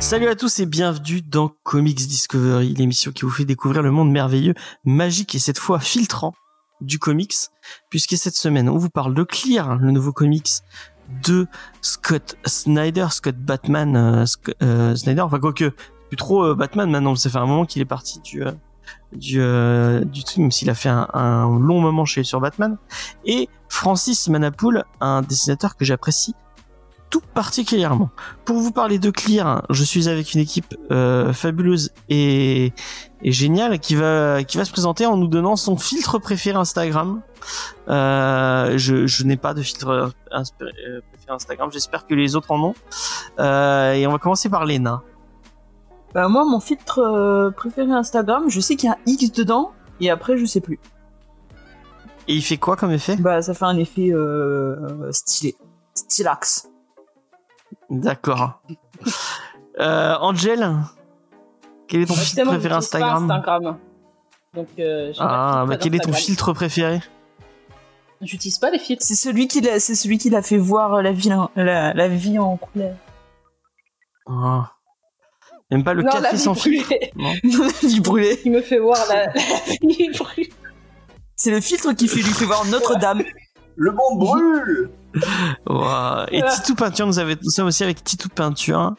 Salut à tous et bienvenue dans Comics Discovery, l'émission qui vous fait découvrir le monde merveilleux, magique et cette fois filtrant du comics, puisque cette semaine on vous parle de Clear, le nouveau comics de Scott Snyder, Scott Batman, euh, Sc- euh, Snyder, enfin quoique plus trop euh, Batman maintenant, ça fait un moment qu'il est parti du euh, du euh, du truc, même s'il a fait un, un long moment chez sur Batman, et Francis Manapoul, un dessinateur que j'apprécie tout particulièrement. Pour vous parler de Clear, je suis avec une équipe euh, fabuleuse et, et géniale qui va qui va se présenter en nous donnant son filtre préféré Instagram. Euh, je je n'ai pas de filtre euh, préféré Instagram. J'espère que les autres en ont. Euh, et on va commencer par Lena. Bah moi, mon filtre préféré Instagram, je sais qu'il y a un X dedans, et après, je sais plus. Et il fait quoi comme effet? Bah, ça fait un effet stylé. Stylax. D'accord. Euh, Angel, quel est ton filtre préféré Instagram Instagram. Donc, euh, Ah, bah quel est ton filtre préféré J'utilise pas les filtres. C'est celui qui l'a, c'est celui qui l'a fait voir la vie, en- la, la vie en couleur. Ah. Même pas le non, la café vie sans filtre. Non. la vie brûlée. Qui me fait voir la, la vie brûlée. C'est le filtre qui fait lui fait voir Notre-Dame. Le monde brûle. Et Titou Peinture, nous, avait, nous sommes aussi avec Titou Peinture.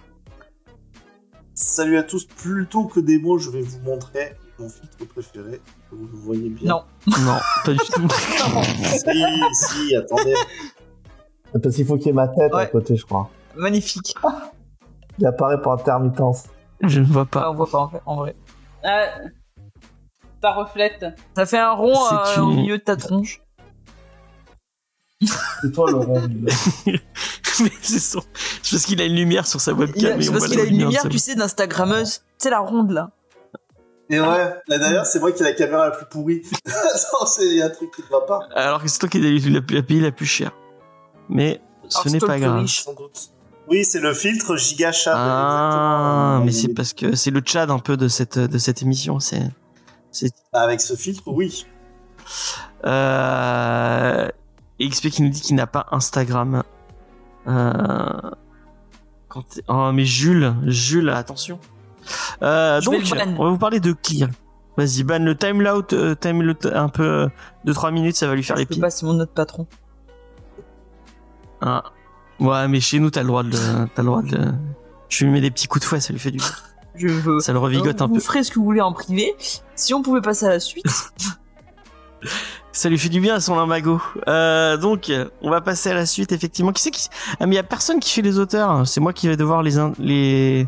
Salut à tous, plutôt que des mots, je vais vous montrer mon filtre préféré. Vous le voyez bien. Non. Non, pas du tout. Si, si, attendez. Parce qu'il faut qu'il y ait ma tête à côté, je crois. Magnifique. Il apparaît par intermittence. Je ne vois Ah, pas. on voit pas en, fait, en vrai. Ah, ça reflète. Ça fait un rond euh, au milieu de ta tronche. C'est toi le rond. Mais c'est son... c'est parce qu'il a une lumière sur sa webcam. C'est parce qu'il a une lumière, tu sais, d'instagrammeuse. C'est la ronde là. Et ouais, là d'ailleurs, c'est moi qui ai la caméra la plus pourrie. Il y a un truc qui ne va pas. Alors que c'est toi qui as eu la, la paye la plus chère. Mais ce n'est pas le plus grave. riche. Sans doute. Oui, c'est le filtre gigachat. Ah, mais c'est parce que c'est le Tchad un peu de cette, de cette émission. C'est, c'est, Avec ce filtre, oui. euh, XP qui nous dit qu'il n'a pas Instagram. Euh, quand oh, mais Jules, Jules, attention. Euh, donc, on va vous parler de Clear. Vas-y, ban le time out, euh, time un peu euh, de 3 minutes, ça va lui faire les Je peux pieds. pas, c'est mon autre patron. Ah. Ouais, mais chez nous, t'as le droit de, t'as le droit de, je lui mets des petits coups de fouet, ça lui fait du bien. Je veux. Ça le revigote un vous peu. ferez ce que vous voulez en privé. Si on pouvait passer à la suite. Ça lui fait du bien à son lumbago. Euh, donc, on va passer à la suite, effectivement. Qui c'est qui... Ah, mais il y a personne qui fait les auteurs. C'est moi qui vais devoir les... in- les...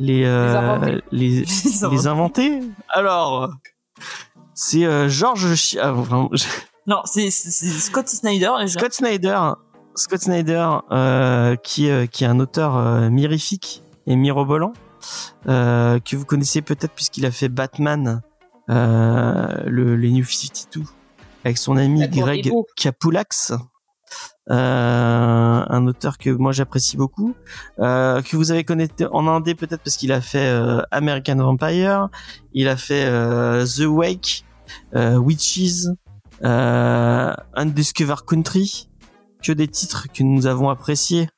Les, euh, inventer. les, les inventer. Alors, c'est euh, Georges Chi- ah, je- non, c'est Scott Snyder. déjà. Scott Snyder, Scott Snyder, euh, qui, euh, qui est un auteur euh, mirifique et mirobolant, euh, que vous connaissez peut-être puisqu'il a fait Batman, le, les New 52, avec son ami Greg. Capulax, euh, un auteur que moi j'apprécie beaucoup, euh, que vous avez connecté en indé peut-être parce qu'il a fait euh, American Vampire, il a fait euh, The Wake, euh, Witches, euh, Undiscovered Country, que des titres que nous avons appréciés.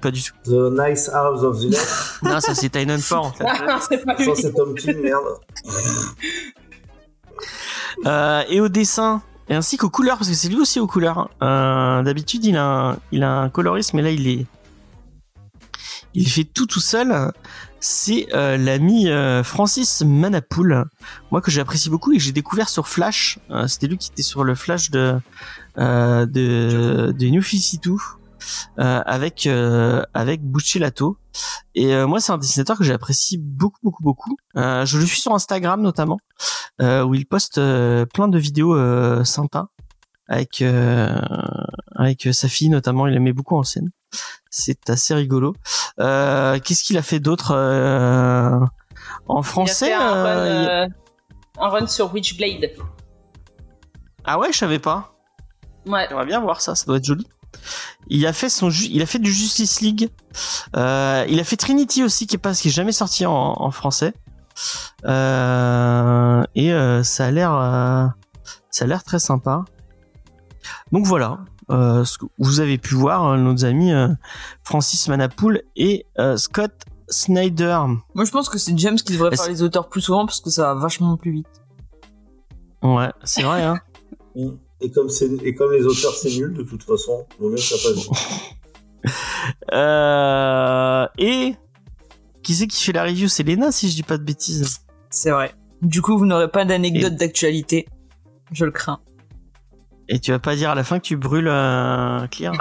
Pas du tout. The Nice House of the Left. Non, ça c'est Titanfall en fait. c'est pas lui. Ça, c'est Tom King, merde. Euh, et au dessin, et ainsi qu'aux couleurs, parce que c'est lui aussi aux couleurs. Euh, D'habitude, il a, un, il a un colorisme, mais là, il est, il fait tout tout seul. C'est euh, l'ami euh, Francis Manapoul, moi que j'apprécie beaucoup et que j'ai découvert sur Flash. Euh, C'était lui qui était sur le Flash de euh, de, de New 52 euh, avec euh, avec Buccellato. Et euh, moi, c'est un dessinateur que j'apprécie beaucoup beaucoup beaucoup. Euh, je le suis sur Instagram notamment euh, où il poste euh, plein de vidéos euh, sympas avec euh, avec sa fille notamment. Il la met beaucoup en scène. C'est assez rigolo. Euh, Qu'est-ce qu'il a fait d'autre euh, en français Il a fait un, euh, run, il- euh, un run sur Witchblade. Ah ouais, je savais pas. Ouais. J'aimerais bien voir ça. Ça doit être joli. Il a fait son, il a fait du Justice League. Euh, il a fait Trinity aussi, qui est pas, qui est jamais sorti en, en français. Euh, et euh, ça a l'air, euh, ça a l'air très sympa. Donc voilà, euh, ce que vous avez pu voir euh, nos amis euh, Francis Manapoul et euh, Scott Snyder. Moi, je pense que c'est James qui devrait faire les auteurs plus souvent parce que ça va vachement plus vite. Ouais, c'est vrai. Hein. Et comme, c'est- et comme les auteurs, c'est nul, de toute façon, vaut mieux que ça passe. Euh, et qui c'est qui fait la review? C'est Lena, si je dis pas de bêtises. C'est vrai. Du coup, vous n'aurez pas d'anecdote d'actualité. Je le crains. Et tu vas pas dire à la fin que tu brûles euh, Clear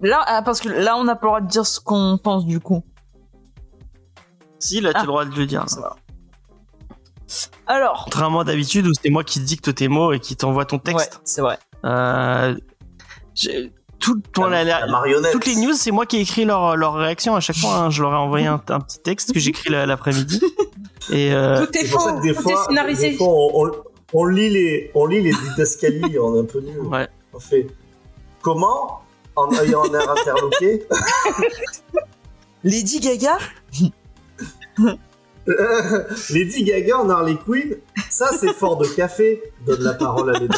Là, ah, parce que là, on n'a pas le droit de dire ce qu'on pense du coup. Si, là, tu as Ah. le droit de le dire. Ça va. Alors, Contrairement à d'habitude où c'est moi qui dicte tes mots et qui t'envoie ton ouais, texte. c'est vrai. Euh, j'ai- tout, ton- la- la- La marionnette. toutes les news, c'est moi qui ai écrit leur, leur réaction à chaque fois. hein. Je leur ai envoyé un, un petit texte que j'écris la- l'après-midi. Et euh, Tout est faux, des tout fois, est scénarisé. des fois, on, on- on lit les, on lit les didascalies en un peu nul. ouais. On fait comment? En ayant un air interloqué Lady Gaga? Euh, Lady Gaga en Harley Quinn, ça c'est fort de café. Donne la parole à Léna.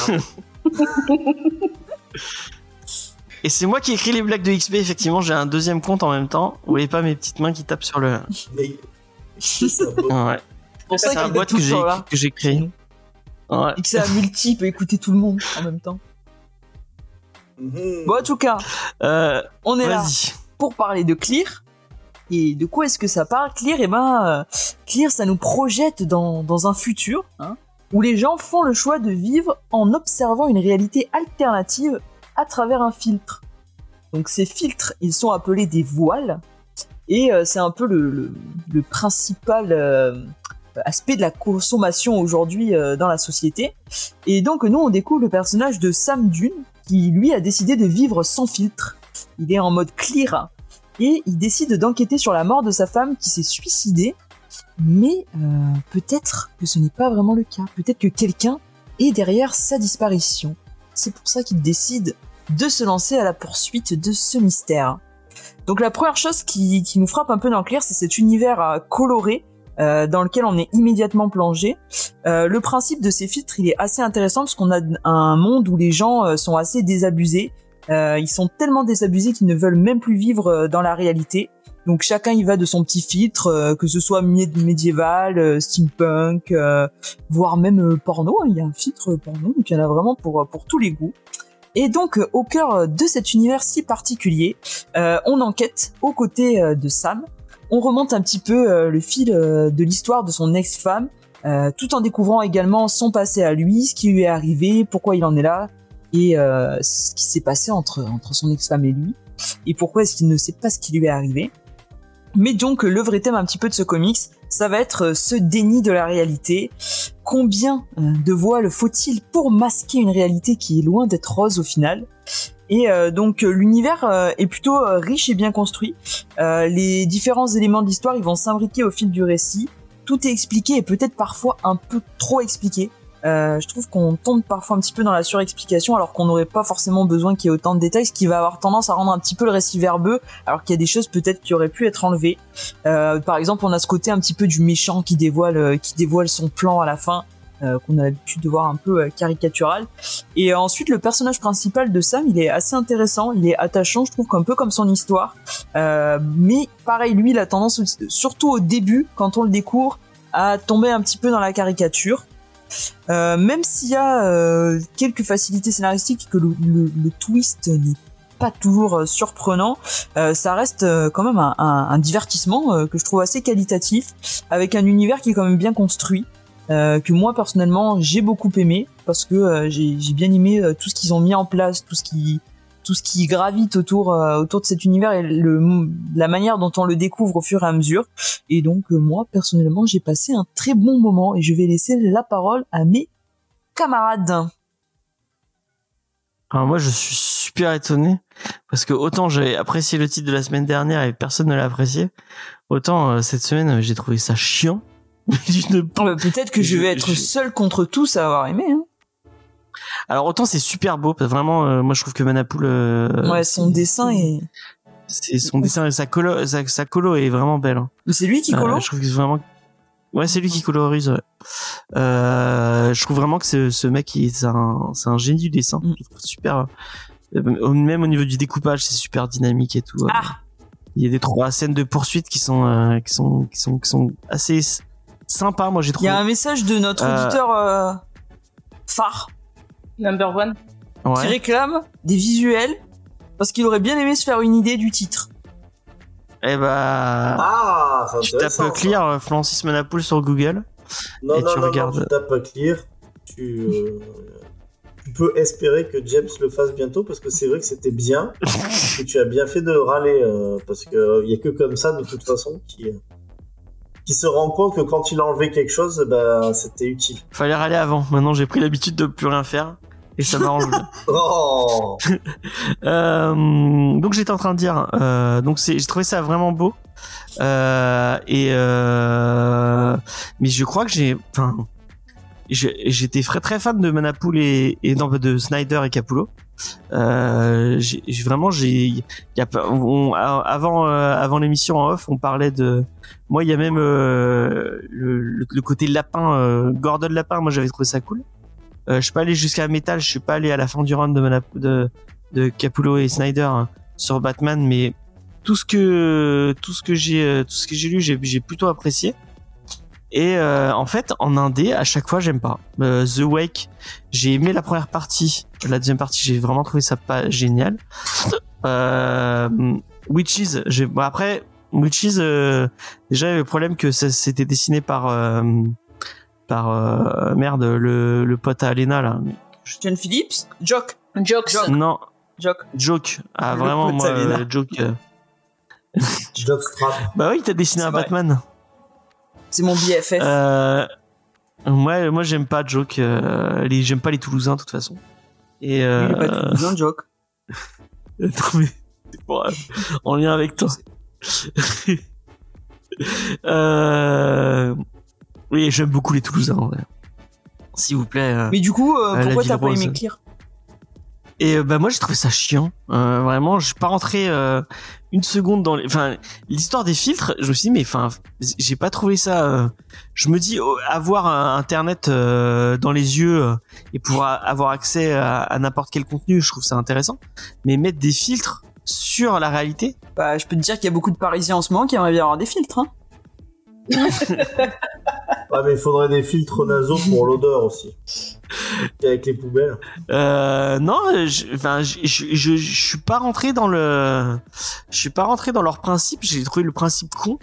Et c'est moi qui ai écrit les blagues de XP. Effectivement, j'ai un deuxième compte en même temps. Vous voyez pas mes petites mains qui tapent sur le. Mais c'est Ouais. Pour ça C'est un boîte que j'ai que j'ai créé. Ouais. Et que c'est un multi, peut écouter tout le monde en même temps. Mhm. Bon, en tout cas, Euh, on est là Vas-y. pour parler de Clear. Et de quoi est-ce que ça parle Clear, eh ben, euh, Clear, ça nous projette dans, dans un futur hein, où les gens font le choix de vivre en observant une réalité alternative à travers un filtre. Donc ces filtres, ils sont appelés des voiles. Et euh, c'est un peu le, le- principal euh, aspect de la consommation aujourd'hui dans la société. Et donc nous, on découvre le personnage de Sam Dune, qui lui a décidé de vivre sans filtre. Il est en mode clear et il décide d'enquêter sur la mort de sa femme qui s'est suicidée. Mais euh, peut-être que ce n'est pas vraiment le cas. Peut-être que quelqu'un est derrière sa disparition. C'est pour ça qu'il décide de se lancer à la poursuite de ce mystère. Donc la première chose qui, qui nous frappe un peu dans le clair, c'est cet univers euh, coloré euh, dans lequel on est immédiatement plongé. Le principe de ces filtres, il est assez intéressant parce qu'on a un monde où les gens sont assez désabusés. Euh, ils sont tellement désabusés qu'ils ne veulent même plus vivre euh, dans la réalité. Donc chacun y va de son petit filtre, euh, que ce soit mé- médiéval, euh, steampunk, voire même porno. Il y a un filtre porno, donc il y en a vraiment pour, pour tous les goûts. Et donc au cœur de cet univers si particulier, on enquête aux côtés de Sam. On remonte un petit peu le fil de l'histoire de son ex-femme, tout en découvrant également son passé à lui, ce qui lui est arrivé, pourquoi il en est là, et euh, ce qui s'est passé entre, entre son ex-femme et lui, et pourquoi est-ce qu'il ne sait pas ce qui lui est arrivé. Mais donc le vrai thème un petit peu de ce comics, ça va être euh, ce déni de la réalité. Combien euh, de voiles faut-il pour masquer une réalité qui est loin d'être rose au final? Et euh, donc euh, l'univers est plutôt riche et bien construit. Les différents éléments de l'histoire, ils vont s'imbriquer au fil du récit. Tout est expliqué et peut-être parfois un peu trop expliqué. Euh, je trouve qu'on tombe parfois un petit peu dans la surexplication alors qu'on n'aurait pas forcément besoin qu'il y ait autant de détails, ce qui va avoir tendance à rendre un petit peu le récit verbeux, alors qu'il y a des choses peut-être qui auraient pu être enlevées. Euh, par exemple, on a ce côté un petit peu du méchant qui dévoile, euh, qui dévoile son plan à la fin, euh, qu'on a l'habitude de voir un peu euh, caricatural. Et ensuite, le personnage principal de Sam, il est assez intéressant, il est attachant, je trouve qu'un peu comme son histoire. Euh, mais pareil, lui, il a tendance, surtout au début, quand on le découvre, à tomber un petit peu dans la caricature. Euh, même s'il y a euh, quelques facilités scénaristiques que le, le- le twist n'est pas toujours euh, surprenant, euh, ça reste euh, quand même un, un- divertissement que je trouve assez qualitatif, avec un univers qui est quand même bien construit, que moi personnellement j'ai beaucoup aimé parce que j'ai j'ai bien aimé tout ce qu'ils ont mis en place, tout ce qui tout ce qui gravite autour euh, autour de cet univers et le, la manière dont on le découvre au fur et à mesure. Et donc euh, moi personnellement j'ai passé un très bon moment et je vais laisser la parole à mes camarades. Alors moi, je suis super étonné parce que autant j'ai apprécié le titre de la semaine dernière et personne ne l'a apprécié, autant euh, cette semaine j'ai trouvé ça chiant. Euh, Peut-être que je Je- vais être je- seul contre tous à avoir aimé. Hein. Alors autant c'est super beau, parce que vraiment, euh, moi je trouve que Manapool, euh, Ouais, son dessin est. c'est son dessin et sa colo, sa, sa colo est vraiment belle. hein. Mais c'est lui qui Euh, colore je trouve que c'est vraiment. Ouais, c'est lui qui colorise. Ouais. Euh, je trouve vraiment que ce, ce mec, c'est un, c'est un génie du dessin. Mm. Je trouve super. euh, Même au niveau du découpage, c'est super dynamique et tout. Ah Il y a des trois scènes de poursuite qui sont, euh, qui sont, qui sont, qui sont assez sympas. Moi, j'ai Il y trouvé. a un message de notre Euh, auditeur euh, phare Number one. qui Ouais. réclame des visuels parce qu'il aurait bien aimé se faire une idée du titre. Eh bah, Ah, tu tapes. Clear euh, Francis Manapool sur Google. Non, et non, tu non, regardes. non, tu tapes clear. Tu, euh, tu peux espérer que James le fasse bientôt parce que c'est vrai que c'était bien. et tu as bien fait de râler euh, parce qu'il n'y a que comme ça, de toute façon, qui, qui se rend compte que quand il a enlevé quelque chose, bah, c'était utile. Fallait râler avant. Maintenant, j'ai pris l'habitude de plus rien faire. Et ça m'arrange. Oh Euh, donc j'étais en train de dire, euh, donc c'est, j'ai trouvé ça vraiment beau. Euh, et euh, mais je crois que j'ai, enfin, j'étais très très fan de Manapool et, et non, de Snyder et Capullo. Euh, j'ai j'ai- vraiment j'ai, y a on- avant euh, avant l'émission en off, on parlait de, moi il y a même euh, le, le, côté lapin, euh, Gordon Lapin, moi j'avais trouvé ça cool. Euh, je suis pas allé jusqu'à Metal, je suis pas allé à la fin du run de de de Capullo et Snyder hein, sur Batman, mais tout ce que tout ce que j'ai euh, tout ce que j'ai lu, j'ai plutôt apprécié. Et euh, en fait, en indé, à chaque fois, j'aime pas. Euh, The Wake, j'ai aimé la première partie. La deuxième partie, j'ai vraiment trouvé ça pas génial. Euh, Witches, j'ai bon, après Witches, euh, déjà le problème que c'était dessiné par par euh, merde le le pote à Alena là. John Phillips, Jock, Jokes. Joke. Non, Jock. Joke. Ah Le vraiment moi euh, Joke. euh. Bah oui, t'as dessiné un vrai. Batman. C'est mon BFF. Euh, moi, moi, j'aime pas Joke. Euh, les, j'aime pas les Toulousains de toute façon. Et euh, Il est pas Jock. mais euh, en lien avec toi. euh, oui, j'aime beaucoup les Toulousains. ouais. S'il vous plaît. euh. Mais du coup, euh, Euh, pourquoi t'as pas aimé Clear? Et euh, bah moi j'ai trouvé ça chiant. Euh, vraiment, je suis pas rentré euh, une seconde dans les... enfin l'histoire des filtres. Je me suis dit mais enfin j'ai pas trouvé ça. euh, Je me dis oh, avoir un internet euh, dans les yeux euh, et pouvoir avoir accès à, à n'importe quel contenu, je trouve ça intéressant. Mais mettre des filtres sur la réalité, Bah, je peux te dire qu'il y a beaucoup de Parisiens en ce moment qui aimeraient bien avoir des filtres. Hein. Ouais, mais il faudrait des filtres nasaux pour l'odeur aussi. Et avec les poubelles. Euh, non, je, enfin, je, je, je, je suis pas rentré dans le, je suis pas rentré dans leur principe. J'ai trouvé le principe con.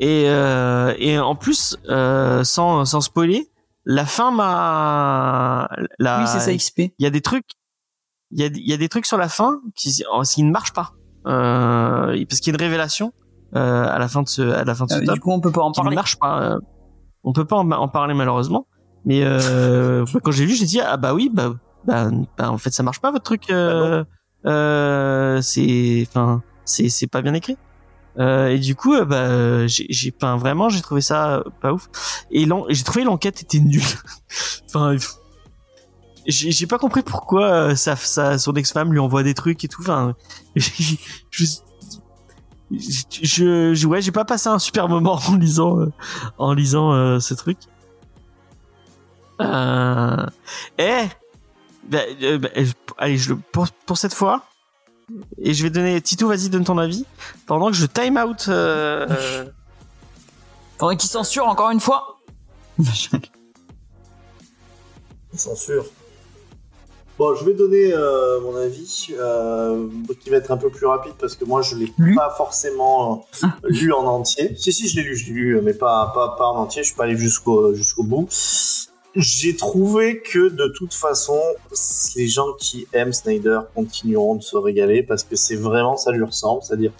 Et euh, et en plus, euh, sans sans spoiler, la fin m'a, la, oui, c'est ça XP. il y a des trucs, il y a il y a des trucs sur la fin qui qui ne marchent pas. Euh, parce qu'il y a une révélation euh, à la fin de ce à la fin de ce Euh, tome du coup, on peut pas en parler. marche pas. euh, on peut pas en, en parler malheureusement. Mais euh, quand j'ai lu, j'ai dit ah bah oui bah, bah, bah, en fait ça marche pas votre truc. Euh, euh, c'est enfin c'est c'est pas bien écrit. Euh, et du coup euh, bah j'ai enfin vraiment j'ai trouvé ça pas ouf. Et j'ai trouvé l'enquête était nulle. enfin j'ai j'ai pas compris pourquoi euh, sa, sa son ex-femme lui envoie des trucs et tout. Enfin je, je, je, je- ouais j'ai pas passé un super moment en lisant euh, en lisant euh, ce truc. Euh... Eh, bah, euh, bah, allez, je le pour, pour cette fois. Et je vais donner Tito, vas-y donne ton avis pendant que je time out. euh, euh, Faudrait qu'ils censurent encore une fois. Censure. Bon, je vais donner euh, mon avis, euh, qui va être un peu plus rapide parce que moi je l'ai Lu pas forcément euh, lu en entier. Si si, je l'ai lu, je l'ai lu, mais pas pas pas en entier. Je suis pas allé jusqu'au jusqu'au bout. J'ai trouvé que de toute façon, les gens qui aiment Snyder continueront de se régaler parce que c'est vraiment ça lui ressemble, c'est-à-dire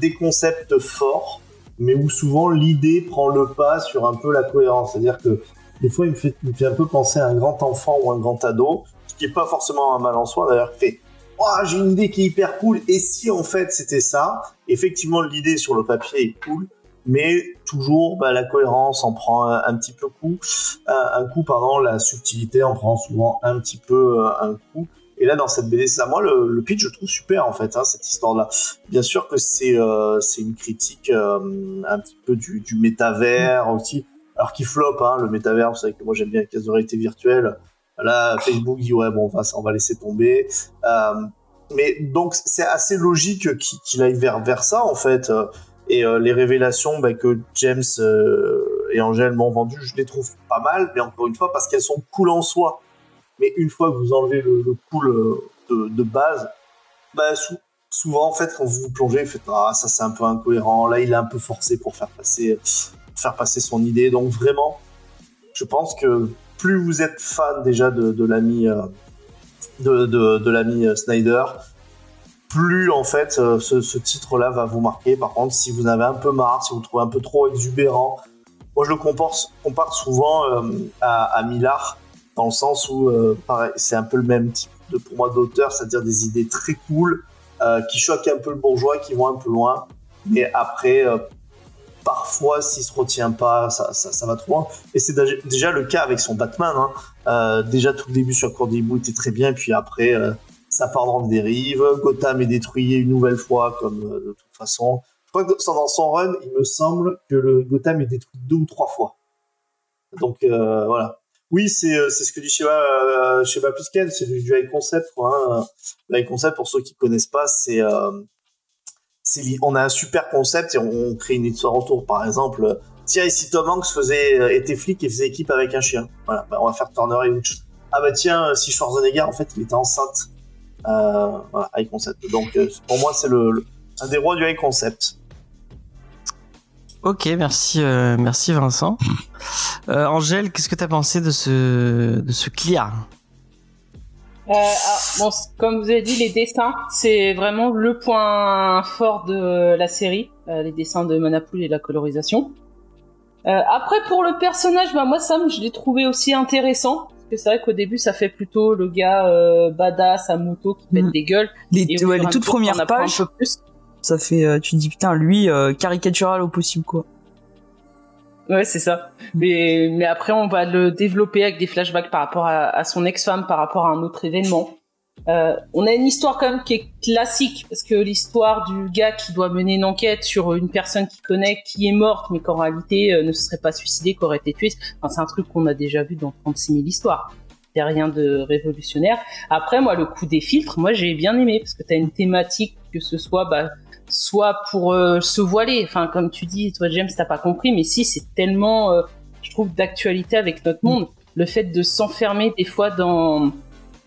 des concepts forts, mais où souvent l'idée prend le pas sur un peu la cohérence. C'est-à-dire que des fois, il me, fait, il me fait un peu penser à un grand enfant ou un grand ado, ce qui est pas forcément un mal en soi, d'ailleurs, fait Ouah, j'ai une idée qui est hyper cool, et si en fait c'était ça Effectivement, l'idée sur le papier est cool, mais toujours bah, la cohérence en prend un, petit peu coup, un, coup pardon, la subtilité en prend souvent un petit peu euh, un coup. Et là, dans cette BD, c'est ça. Moi, le, le pitch, je trouve super, en fait, hein, cette histoire-là. Bien sûr que c'est euh, une critique euh, un petit peu du, du métavers aussi. Alors qui flop, hein, le métavers, vous savez que moi, j'aime bien les cases de réalité virtuelle. Là, Facebook dit, ouais, bon, on va, on va laisser tomber. Euh, mais donc, c'est assez logique qu'il aille vers, vers ça, en fait. Et euh, les révélations bah, que James euh, et Angèle m'ont vendues, je les trouve pas mal, mais encore une fois, parce qu'elles sont cool en soi. Mais une fois que vous enlevez le, cool de, base, bah, sou- souvent, en fait, quand vous vous plongez, vous faites Ah, ça c'est un peu incohérent. Là, il est un peu forcé pour faire passer, faire passer son idée. Donc, vraiment, je pense que plus vous êtes fan déjà de, l'ami euh, de, l'ami euh, Snyder, plus en fait euh, ce, titre-là va vous marquer. Par contre, si vous en avez un peu marre, si vous le trouvez un peu trop exubérant, moi je le compare, souvent euh, à, à Millard dans le sens où euh, c'est un peu le même type de pour moi d'auteur, c'est-à-dire des idées très cool euh, qui choquent un peu le bourgeois, qui vont un peu loin, mais après. Parfois, s'il se retient pas, ça, ça, ça va trop loin. Et c'est déjà- le cas avec son Batman. Hein. Euh, déjà, tout le début sur Cour des Hiboux était très bien, puis après, euh, ça part dans le dérive. Gotham est détruit une nouvelle fois, comme euh, de toute façon. Je crois que dans son run, il me semble que le Gotham est détruit deux ou trois fois. Donc euh, voilà. Oui, c'est ce que dit Sheba, Sheba Plisken, c'est du, high concept. Quoi, hein. Le high concept, pour ceux qui connaissent pas, c'est on a un super concept et on, crée une histoire autour. Par exemple, tiens, ici Tom Hanks faisait euh, était flic et faisait équipe avec un chien. Voilà, bah, on va faire Turner et Hooch. Ah bah tiens, euh, si Schwarzenegger, en fait, il était enceinte. Euh, voilà, high concept. Donc pour moi, c'est un des rois du high concept. Ok, merci, merci Vincent. Angèle, qu'est-ce que t'as pensé de ce, de ce clear Euh, ah, bon, comme vous avez dit, les dessins, c'est vraiment le point fort de la série, euh, les dessins de Manapool et la colorisation. Euh, après, pour le personnage, bah, moi, Sam, je l'ai trouvé aussi intéressant. Parce que c'est vrai qu'au début, ça fait plutôt le gars euh, badass à moto qui pète Mm. des gueules. Les, Et ouais, les toutes premières pages, ça fait, euh, tu te dis putain, lui, caricatural au possible quoi. Ouais, c'est ça. Mais, mais après, on va le développer avec des flashbacks par rapport à, son ex-femme, par rapport à un autre événement. Euh, on a une histoire quand même qui est classique, parce que l'histoire du gars qui doit mener une enquête sur une personne qu'il connaît, qui est morte, mais qu'en réalité euh, ne se serait pas suicidée, qu'aurait été tuée, enfin, c'est un truc qu'on a déjà vu dans 36 000 histoires. C'est rien de révolutionnaire. Après, moi, le coup des filtres, moi, j'ai bien aimé, parce que tu as une thématique, que ce soit... Bah, soit pour euh, se voiler. Enfin, comme tu dis, toi, James, t'as pas compris, mais si, c'est tellement, euh, je trouve, d'actualité avec notre monde. Le fait de s'enfermer des fois dans,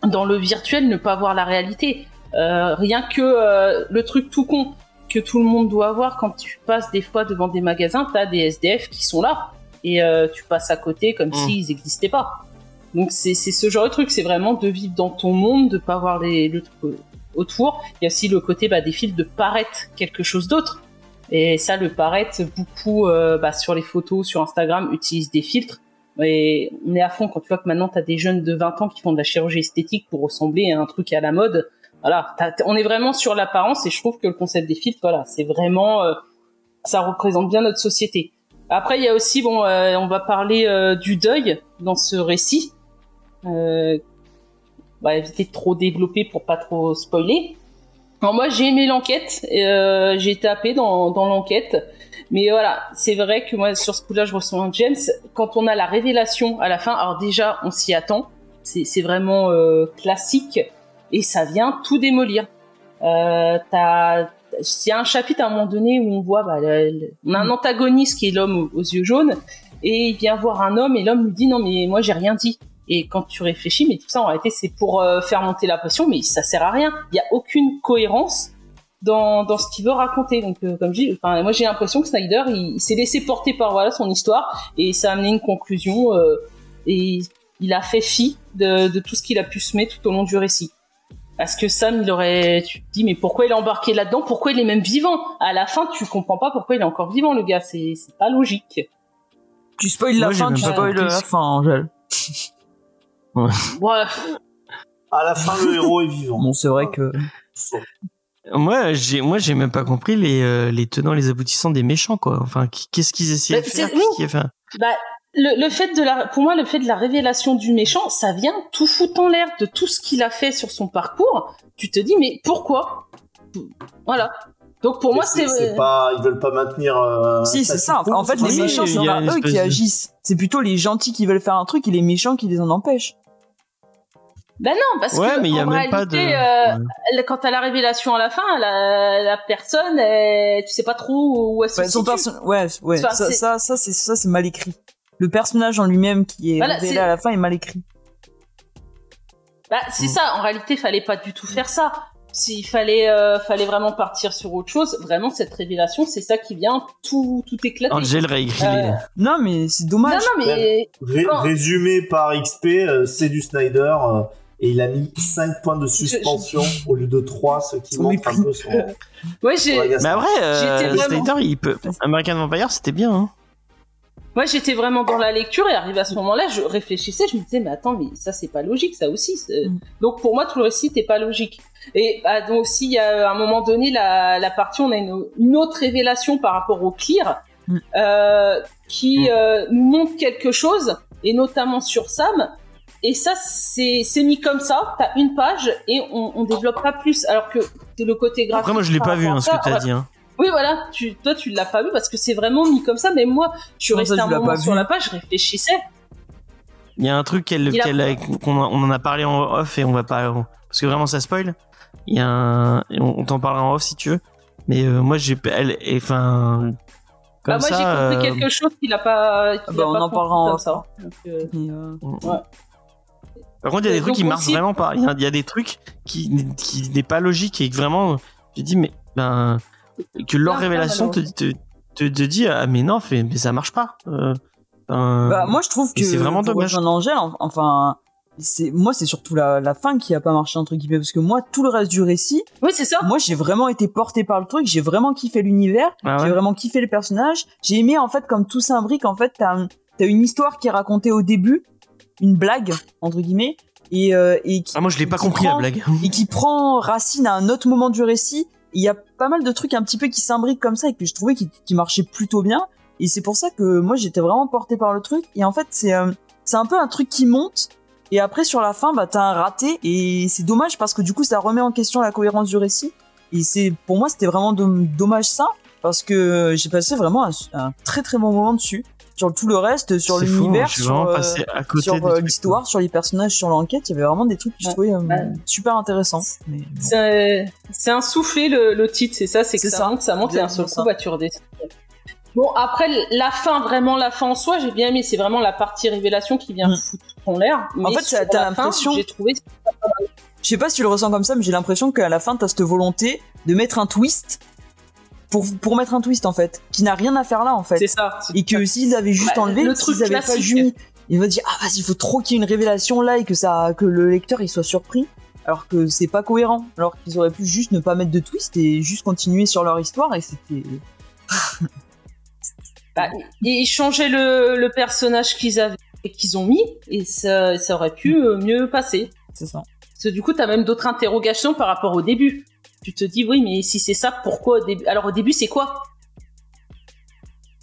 dans le virtuel, ne pas voir la réalité. Euh, rien que le truc tout con que tout le monde doit avoir quand tu passes des fois devant des magasins, t'as des SDF qui sont là et tu passes à côté comme Mm. s'ils n'existaient pas. Donc c'est c'est ce genre de truc, c'est vraiment de vivre dans ton monde, de pas voir les, le truc autour. Il y a aussi le côté bah, des fils de paraître quelque chose d'autre. Et ça, le paraître, beaucoup euh, bah, sur les photos, sur Instagram, utilisent des filtres. Et on est à fond quand tu vois que maintenant tu as des jeunes de 20 ans qui font de la chirurgie esthétique pour ressembler à un truc à la mode. Voilà, on est vraiment sur l'apparence et je trouve que le concept des filtres, voilà, c'est vraiment, euh, ça représente bien notre société. Après, il y a aussi, bon, euh, on va parler du deuil dans ce récit. On va éviter de trop développer pour pas trop spoiler. Alors moi, j'ai aimé l'enquête, euh, j'ai tapé dans, dans l'enquête, mais voilà, c'est vrai que moi, sur ce coup-là, je ressens un James. Quand on a la révélation à la fin, alors déjà, on s'y attend, c'est vraiment euh, classique, et ça vient tout démolir. Euh, t'as- il y a un chapitre à un moment donné où on voit, bah, on a un antagoniste qui est l'homme aux yeux jaunes, et il vient voir un homme, et l'homme lui dit non mais moi j'ai rien dit. Et quand tu réfléchis, mais tout ça en réalité c'est pour euh, faire monter la passion, mais ça sert à rien. Il y a aucune cohérence dans, dans ce qu'il veut raconter. Donc euh, comme je dis, enfin moi j'ai l'impression que Snyder il, il s'est laissé porter par voilà son histoire et ça a amené une conclusion euh, et il a fait fi de, de tout ce qu'il a pu semer tout au long du récit. Parce que Sam, il aurait, tu te dis, mais pourquoi il est embarqué là-dedans? Pourquoi il est même vivant? À la fin, tu comprends pas pourquoi il est encore vivant, le gars. C'est, c'est pas logique. Tu spoil la Moi, fin, tu spoil la fin, Angèle. Bref. À la fin, le héros est vivant. Bon, c'est vrai que. Moi, j'ai, moi, j'ai même pas compris les, euh, les tenants, les aboutissants des méchants, quoi. Enfin, qu'est-ce qu'ils essayaient de Bah, faire? qu'ils- enfin, Bah, le, le fait de la, pour moi, le fait de la révélation du méchant, ça vient tout foutre en l'air de tout ce qu'il a fait sur son parcours. Tu te dis, mais pourquoi? Voilà. Donc pour Mais moi, c'est c'est c'est pas, ils veulent pas maintenir. euh, Si, c'est ça. En fait, les méchants, c'est eux qui de- agissent. C'est plutôt les gentils qui veulent faire un truc et les méchants qui les en empêchent. Ben non, parce ouais, que mais il y a en même pas de. réalité, euh, Ouais. quand t'as la révélation à la fin, la, la personne, elle- tu sais pas trop où elle se Ouais, son situe. perso- ouais, ouais. Enfin, ça, c'est- ça, ça, c'est ça, c'est mal écrit. Le personnage en lui-même qui est Voilà, révélé à la fin est mal écrit. Bah, Mm. c'est ça. En réalité, fallait pas du tout faire ça. S'il fallait, euh, fallait vraiment partir sur autre chose, vraiment cette révélation, c'est ça qui vient tout, tout éclater. Angel réécrit Euh, les. Non, mais c'est dommage. non, mais Ré- Non. Résumé par XP, euh, c'est du Snyder. Et il a mis 5 points de suspension au lieu de 3, ce qui montre mépris. un peu son. ouais, j'ai. Mais après, euh, J'étais vraiment- il peut. American Vampire, c'était bien. Hein. Moi, j'étais vraiment dans la lecture et arrivé à ce moment-là, je réfléchissais, je me disais, mais attends, mais ça, c'est pas logique, ça aussi. Mm. Donc, pour moi, tout le récit n'était pas logique. Et bah, donc, aussi, il y a à un moment donné, la, la partie, on a une, une autre révélation par rapport au clear, Mm. euh, qui Mm. euh, nous montre quelque chose, et notamment sur Sam. Et ça, c'est c'est mis comme ça, t'as une page, et on, on développe pas plus. Alors que le côté graphique... Après, moi, je l'ai pas vu, hein, ce que t'as ouais, dit. Hein. oui, voilà. Tu, toi, tu l'as pas vu parce que c'est vraiment mis comme ça. Mais moi, je suis restée un moment sur vu la page, je réfléchissais. Il y a un truc qu'on on en a parlé en off et on va pas, parce que vraiment ça spoil. Il y a un, on, on t'en parlera en off si tu veux. Mais euh, moi j'ai, elle, enfin, comme Bah, moi, j'ai compris euh, quelque chose qu'il a pas. qu'il bah, a on pas en parlera en off. ça. Donc, euh, euh, Par contre, il y a des trucs qui marchent vraiment pas. Il y a, il y a des trucs qui, qui n'est pas logique et que vraiment, tu dis mais ben que leur révélation te, te, te, te dit ah mais non, fait, mais ça marche pas. Euh, ben, Bah, moi, je trouve que. c'est vraiment dommage. Angèle, en- enfin. C'est, moi, c'est surtout la, la fin qui a pas marché, entre guillemets, parce que moi, tout le reste du récit, Oui, c'est ça. moi, j'ai vraiment été porté par le truc, j'ai vraiment kiffé l'univers, ah j'ai ouais. vraiment kiffé les personnages, j'ai aimé, en fait, comme tout s'imbrique, en fait, t'as, t'as une histoire qui est racontée au début, une blague, entre guillemets, et, euh, et qui, Ah, moi je l'ai pas compris prend- la blague. et qui prend racine à un autre moment du récit. Il y a pas mal de trucs un petit peu qui s'imbriquent comme ça et que je trouvais qui, qui marchaient plutôt bien. Et c'est pour ça que moi j'étais vraiment porté par le truc. Et en fait c'est euh, c'est un peu un truc qui monte. Et après sur la fin bah t'as un raté et c'est dommage parce que du coup ça remet en question la cohérence du récit. Et c'est pour moi c'était vraiment dom- dommage ça parce que j'ai passé vraiment un, un très très bon moment dessus sur tout le reste, sur l'univers, sur euh, sur euh, l'histoire, sur les personnages, sur l'enquête, il y avait vraiment des trucs que je trouvais euh, Ouais. super intéressants. Bon. C'est c'est un soufflé le, le titre, c'est ça, c'est que ça, ça. monte, ça monte et un seul coup, bah, tu redescends. Bon, après, la fin, vraiment la fin en soi, j'ai bien aimé, c'est vraiment la partie révélation qui vient Mm. foutre en l'air. Mais fait, t'as l'impression- J'ai trouvé. Je sais pas si tu le ressens comme ça, mais j'ai l'impression qu'à la fin, t'as cette volonté de mettre un twist pour, pour mettre un twist, en fait, qui n'a rien à faire là, en fait. C'est ça. Et que s'ils avaient juste Bah, enlevé, le truc s'ils avaient pas classique. juste, il va dire, ah, vas-y, il faut trop qu'il y ait une révélation là et que ça, que le lecteur, il soit surpris. Alors que c'est pas cohérent. Alors qu'ils auraient pu juste ne pas mettre de twist et juste continuer sur leur histoire et c'était, Bah, ils ils changeaient le, le personnage qu'ils avaient et qu'ils ont mis et ça, ça aurait pu euh, mieux passer. c'est ça. Parce que du coup, t'as même d'autres interrogations par rapport au début. Tu te dis, oui, mais si c'est ça, pourquoi au début Alors au début, c'est quoi?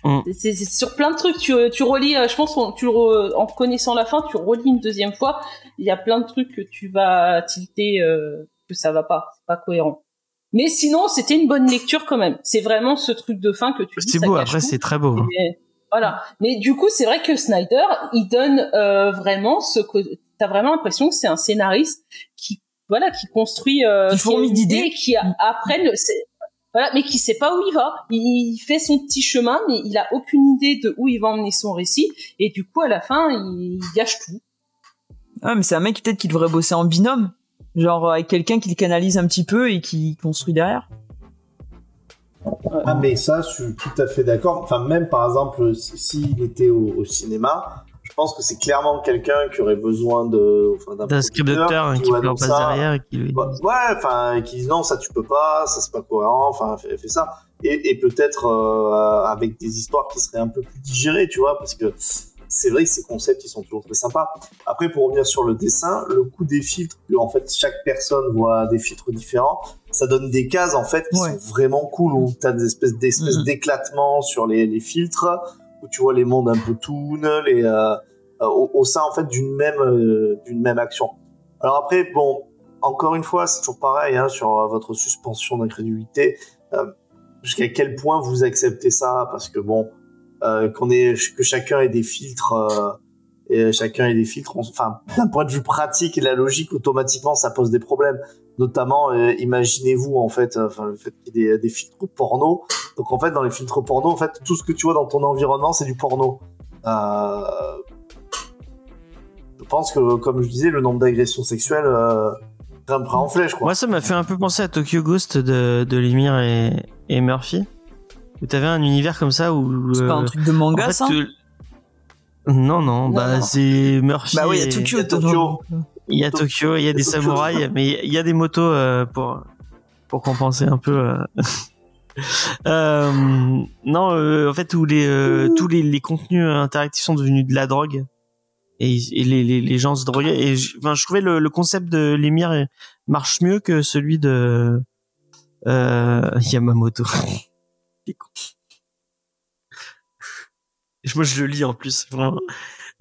Mm. C'est sur plein de trucs. Tu, tu relis, euh, je pense, tu, re- en connaissant la fin, tu relis une deuxième fois. Il y a plein de trucs que tu vas tilter, euh, que ça va pas, c'est pas cohérent. Mais sinon, c'était une bonne lecture quand même. C'est vraiment ce truc de fin que tu. C'est beau, après c'est très beau. hein. Voilà. Mais du coup, c'est vrai que Snyder, il donne euh, vraiment ce que t'as vraiment l'impression que c'est un scénariste qui voilà qui construit euh, Qui fourmille d'idées. idée, qui a- après le c'est- voilà, mais qui sait pas où il va. Il fait son petit chemin, mais il a aucune idée de où il va emmener son récit. Et du coup, à la fin, il gâche tout. Ah, mais c'est un mec peut-être qui devrait bosser en binôme. Genre avec quelqu'un qui le canalise un petit peu et qui construit derrière. Ah, mais ça, je suis tout à fait d'accord. Enfin, même par exemple, si- s'il était au, au cinéma, pense que c'est clairement quelqu'un qui aurait besoin de. Enfin, D'un script docteur producteur qui en donc passe derrière et qui lui. Ouais, ouais, enfin, qui disent non, ça tu peux pas, ça c'est pas cohérent, enfin, fais, fais ça. Et, et peut-être euh, avec des histoires qui seraient un peu plus digérées, tu vois, parce que c'est vrai que ces concepts, ils sont toujours très sympas. Après, pour revenir sur le dessin, le coup des filtres, en fait, chaque personne voit des filtres différents, ça donne des cases en fait qui Ouais. sont vraiment cool où t'as des espèces d'espèces Mhm. d'éclatements sur les, les filtres où tu vois les mondes un peu toon les euh, au, au sein en fait d'une même euh, d'une même action. Alors après bon encore une fois c'est toujours pareil hein, sur euh, votre suspension d'incrédulité euh, jusqu'à quel point vous acceptez ça? Parce que bon euh, qu'on ait que chacun ait des filtres euh, et chacun ait des filtres enfin d'un point de vue pratique et la logique automatiquement ça pose des problèmes. Notamment euh, imaginez-vous en fait euh, le fait qu'il y ait des, filtres porno. Donc en fait dans les filtres porno en fait tout ce que tu vois dans ton environnement c'est du porno. Euh, je pense que comme je disais le nombre d'agressions sexuelles euh, grimpera en flèche quoi Moi, ça m'a fait un peu penser à Tokyo Ghost de, de Lemire et, et Murphy. Où t'avais un univers comme ça où. C'est pas un euh, truc de manga, en fait, ça? Non, non, bah non. c'est Murphy. Bah oui, il y a et- Tokyo. il y a Tokyo. Il y a Tokyo, il y a des Tokyo. samouraïs, mais il y a des motos euh, pour pour compenser un peu. euh. Euh, non, euh, en fait, où les euh, tous les, les contenus interactifs sont devenus de la drogue et, et les, les, les gens se droguaient. Et je, enfin, je trouvais le, le concept de l'émir euh, marche mieux que celui de euh, Yamamoto. Moi, je le lis en plus, vraiment.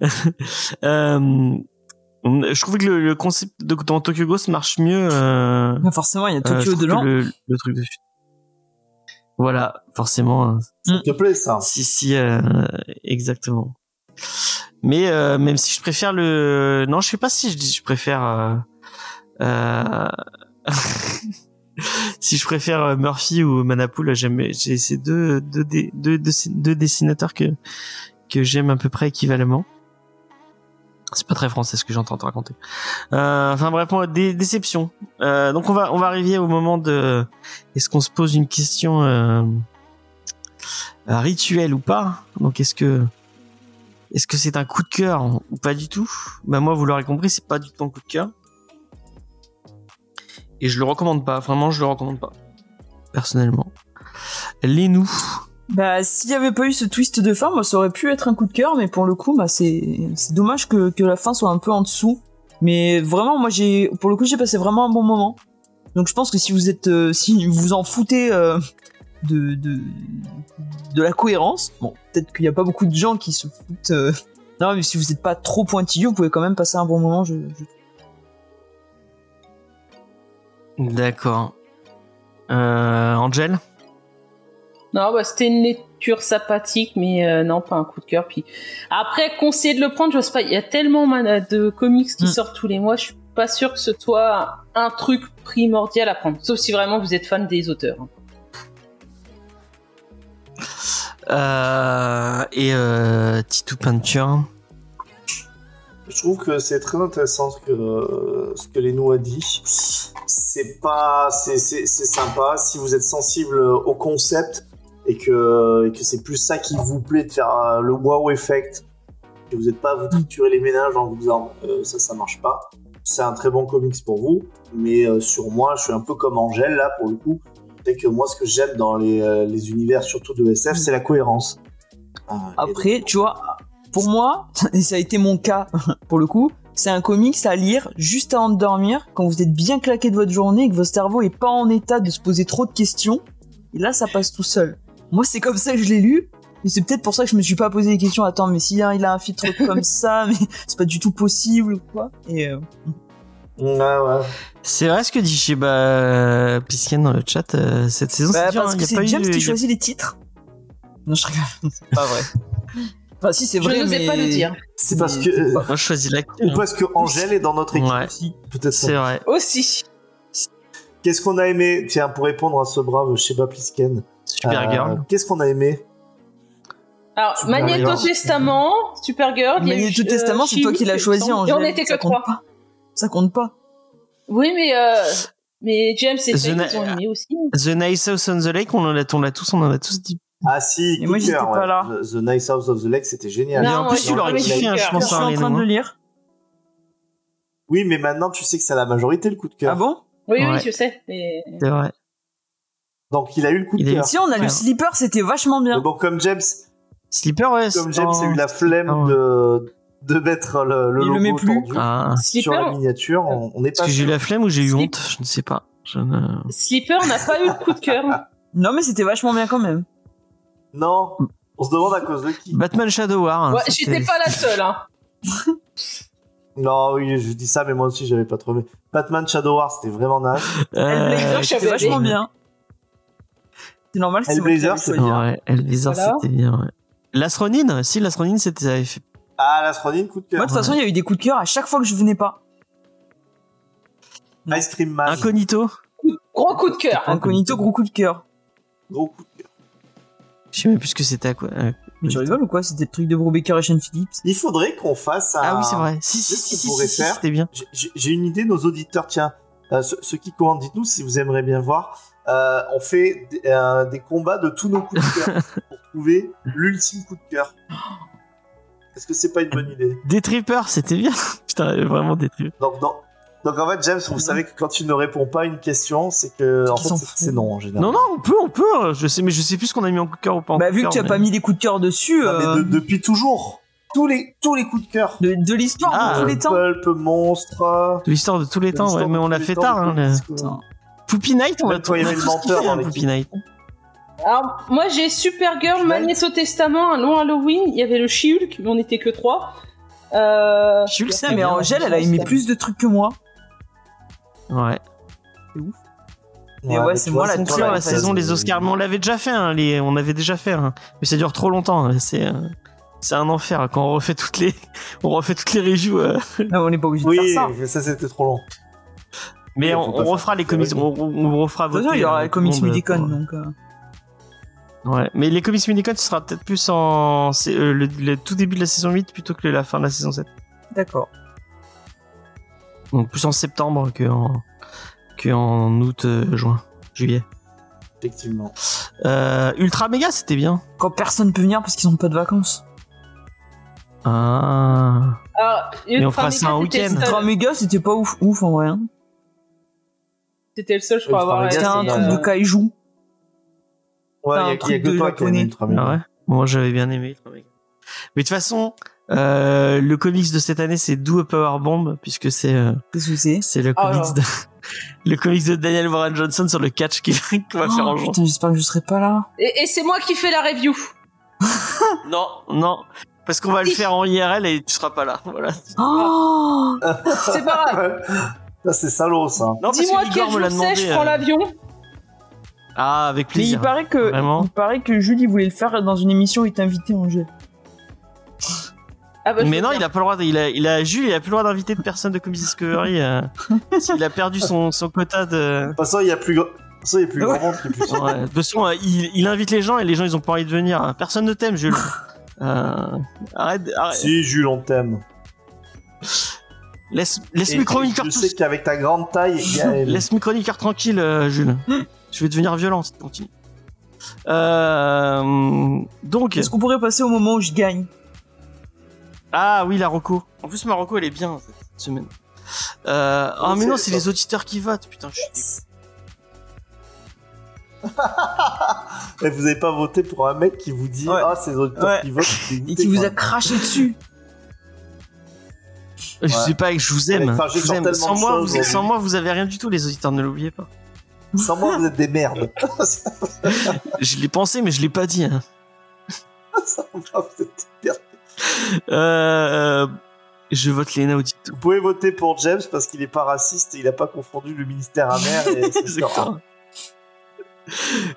euh, je trouvais que le, le concept de, dans Tokyo Ghost marche mieux. Euh, forcément, il y a euh, Tokyo dedans. que Le, le truc de Voilà, forcément. hein. ça te plaît ça Si, si, euh, exactement. Mais euh, même si je préfère le, non, je sais pas si je dis je préfère. euh, euh, si je préfère Murphy ou Manapool, j'aime, j'ai ces deux deux, dé- deux, deux, deux dessinateurs que que j'aime à peu près équivalemment. C'est pas très français ce que j'entends te raconter. Euh, enfin bref, moi, des déceptions. Euh, donc on va on va arriver au moment de est-ce qu'on se pose une question euh, rituelle ou pas? Donc est-ce que est-ce que c'est un coup de cœur ou pas du tout? Bah moi vous l'aurez compris, c'est pas du tout un coup de cœur. Et je le recommande pas, vraiment je le recommande pas. Personnellement. Les nous. Bah, s'il y avait pas eu ce twist de fin, moi, ça aurait pu être un coup de cœur, mais pour le coup, bah, c'est, c'est dommage que, que la fin soit un peu en dessous. Mais vraiment, moi, j'ai, pour le coup, j'ai passé vraiment un bon moment. Donc, je pense que si vous êtes, euh, si vous en foutez euh, de, de, de la cohérence, bon, peut-être qu'il y a pas beaucoup de gens qui se foutent. euh, Non, mais si vous n'êtes pas trop pointilleux, vous pouvez quand même passer un bon moment. Je, je... D'accord. Euh, Angel? Non, bah, c'était une lecture sympathique, mais euh, non, pas un coup de cœur. Puis après, conseiller de le prendre, je sais pas. Il y a tellement de comics qui Mm. sortent tous les mois, je suis pas sûr que ce soit un truc primordial à prendre. Sauf si vraiment vous êtes fan des auteurs. Euh, et euh, Peinture. Je trouve que c'est très intéressant ce que, ce que Leno a dit. C'est pas, c'est, c'est, sympa. Si vous êtes sensible au concept et que, que c'est plus ça qui vous plaît de faire euh, le wow effect, que vous n'êtes pas à vous triturer les ménages en vous disant euh, ça, ça marche pas. C'est un très bon comics pour vous. Mais euh, sur moi, je suis un peu comme Angèle là pour le coup. C'est que moi, ce que j'aime dans les, euh, les univers, surtout de SF, c'est la cohérence. Et Après, tu vois, pour moi, et ça a été mon cas pour le coup, c'est un comics à lire juste avant de dormir, quand vous êtes bien claqué de votre journée et que votre cerveau est pas en état de se poser trop de questions. Et là, ça passe tout seul. Moi, c'est comme ça que je l'ai lu. Et c'est peut-être pour ça que je me suis pas posé les questions. Attends, mais si hein, il a un filtre comme ça, mais c'est pas du tout possible ou quoi. Et euh, Ouais. C'est vrai ce que dit Shiba Pisken dans le chat. euh, cette saison, bah, c'est dur. parce hein, que y a c'est pas eu- James y qui a- choisit les titres. Non, je rigole. c'est pas vrai. Enfin, si, c'est Je vrai, n'osais mais pas le dire. C'est parce que, euh, Moi, je choisis ou parce que Angèle est dans notre équipe. Ouais, Si. Peut-être c'est vrai. Aussi. Qu'est-ce qu'on a aimé? Tiens, pour répondre à ce brave Sheba Plisken. Supergirl. euh, Qu'est-ce qu'on a aimé? Alors. Magneto Testament, Supergirl. eu, Magneto euh, Testament, c'est toi qui l'as choisi, semble. Et Angèle. on n'était que trois. Ça compte pas. Oui, mais euh, mais James et ils ont aimé aussi. The Nice House on the Lake, on en a, on l'a tous, on en a tous dit. Ah si, Et coup moi, de j'étais cœur, pas ouais. là. The, The Nice House of the Lake, c'était génial. Mais Non, en plus, tu l'aurais kiffé, mais hein, je pense, Je suis hein, en train de le lire. Oui, mais maintenant, tu sais que c'est la majorité le coup de cœur. Ah bon? Oui, Ouais. oui, je sais. mais- C'est vrai. Donc il a eu le coup de Il cœur. Si, on a Ouais. le slipper, c'était vachement Mais bien. bon, comme James, Slipper, ouais. comme James a eu la flemme de, de mettre le, le Il le logo met plus. Ah. sur la miniature, on on n'est Est-ce pas que j'ai la flemme ou j'ai eu Slip- honte Je ne sais pas. Je ne... Slipper n'a pas eu le coup de cœur. Non, mais c'était vachement bien quand même. Non, on se demande à cause de qui. Batman Shadow War. hein, Ouais, j'étais pas la seule. Hein. Non, oui, je dis ça, mais moi aussi, j'avais pas trouvé. Batman Shadow War, c'était vraiment naze. Euh, c'était vachement bien. C'est normal, Hellblazer, c'est-. Ouais, Hellblazer, Voilà. c'était bien. Ouais. L'Astronin, si l'Astronin, c'était ça avait fait. Ah, l'Astronine, coup de Moi, cœur. de toute façon, il y a eu des coups de cœur à chaque fois que je venais pas. Ice Cream Man. Incognito. Gros coup de cœur. Incognito, gros coup de cœur. Gros coup de cœur. Je sais même plus ce que c'était à quoi. euh, Mais tu rigoles ou quoi? C'était le truc de Brubaker et Sean Phillips? Il faudrait qu'on fasse un... Ah oui, c'est vrai. Si, si, si, si, si, c'était bien. J'ai- une idée, nos auditeurs, tiens, euh, ceux, ceux qui commandent, dites-nous si vous aimeriez bien voir. Euh, on fait des, euh, des combats de tous nos coups de cœur pour trouver l'ultime coup de cœur. Est-ce que c'est pas une bonne idée Des trippers, c'était bien. Putain, vraiment des trippers. donc, non. donc en fait, James, vous savez que quand tu ne réponds pas à une question, c'est que en fait, c'est- non en général. Non, non, on peut, on peut. euh, Je sais, mais je sais plus ce qu'on a mis en coup de cœur ou pas en Bah, coup vu que tu as mais- pas mis les coups de cœur dessus, Non, mais euh, de- depuis toujours, tous les tous les coups de cœur. de, de l'histoire Ah, de tous les temps. Pulp, monstre. De l'histoire de tous les temps, ouais, mais on l'a fait tard. Hein, le... Night, on va quand il y avait le menteur dans hein, Poopy Night. Alors, moi, j'ai Supergirl, Magneto Testament, un long Halloween. Il y avait le She-Hulk, mais on était que trois. Euh... Shulk, Putain, c'était mais. Angèle, elle a aimé plus de trucs que moi. Ouais. Mais ouais, c'est moi la Donc, là, la ça, saison c'est- les Oscars, mais on l'avait déjà fait, hein, les... on avait déjà fait, hein. mais ça dure trop longtemps. hein. C'est euh, c'est un enfer quand on refait toutes les on refait toutes les reviews. euh. Non, on n'est pas obligé de Oui, faire ça. mais ça c'était trop long. Mais on, refera les comics, on, on- refera De voter, il y aura euh, les comics Midicon, donc. euh, Ouais, mais les comics Midicon, ce sera peut-être plus en euh, le, le tout début de la saison 8 plutôt que la fin de la saison 7. D'accord. Donc plus en septembre que en que en août, euh, juin, juillet. Effectivement. Euh, Ultra Mega, c'était bien. Quand personne peut venir parce qu'ils ont pas de vacances. Ah. Alors, Mais on Ultra fera ça Mega, un week-end. Ultra méga, c'était pas ouf, ouf en vrai. hein. C'était le seul, je crois, à avoir Mega, C'était un truc euh, de kaiju. Ouais, il y un a, y a truc que de toi qui aimé. Ah ouais Moi j'avais bien aimé. Mais de toute façon, euh, le comics de cette année c'est Do a Power Bomb puisque c'est euh, Qu'est-ce que c'est? c'est le Oh comics de le comics de Daniel Warren Johnson sur le catch qu'il va faire Oh, en juin. Putain, j'espère que je serai pas là. Et, et c'est moi qui fais la review. Non, non, parce qu'on va le faire en IRL et tu seras pas là. Voilà. Oh C'est pas grave. Ça, c'est salaud, ça. Dis-moi que quel Igor me l'a jour c'est, demandé. je prends euh, l'avion. Ah, avec Mais il plaisir. paraît que, Vraiment il paraît que Julie voulait le faire dans une émission où il t'invitait en jeu. Ah bah, je Mais non, il a pas le droit. de- il a, il a Jules, il a plus le droit d'inviter de personnes de Comics Discovery. euh, S'il a perdu son, son quota de. De toute façon, il y a plus, façon, il y a plus Ouais. grand monde plus. Ouais, de toute façon, euh, il, il invite les gens et les gens ils ont pas envie de venir. Personne ne t'aime, Jules. Euh, arrête, arrête. Si, Jules, on t'aime. Laisse, laisse Et- mes et chroniqueurs Je tous- sais qu'avec ta grande taille, Gaël. Laisse mes chroniqueurs tranquilles, euh, Jules. Je vais devenir violent si tu continues. Euh, donc, Est-ce qu'on pourrait passer au moment où je gagne? Ah oui, la Rocco. En plus, ma Rocco, elle est bien cette semaine. Euh, ah, mais c'est- non, c'est les auditeurs qui votent, putain. Je suis... Et vous avez pas voté pour un mec qui vous dit Ouais. Ah, c'est les auditeurs Ouais. qui votent. c'est Et qui vous a craché dessus. Je Ouais. sais pas, je vous aime. Enfin, je vous aime. Sans moi, vous, sans moi, vous avez rien du tout, les auditeurs, ne l'oubliez pas. Sans moi, vous êtes des merdes. Je l'ai pensé, mais je l'ai pas dit. hein. Sans moi, vous êtes des merdes. Euh, je vote Léna Audito. Vous pouvez voter pour James parce qu'il est pas raciste et il a pas confondu le ministère amer et Exactement.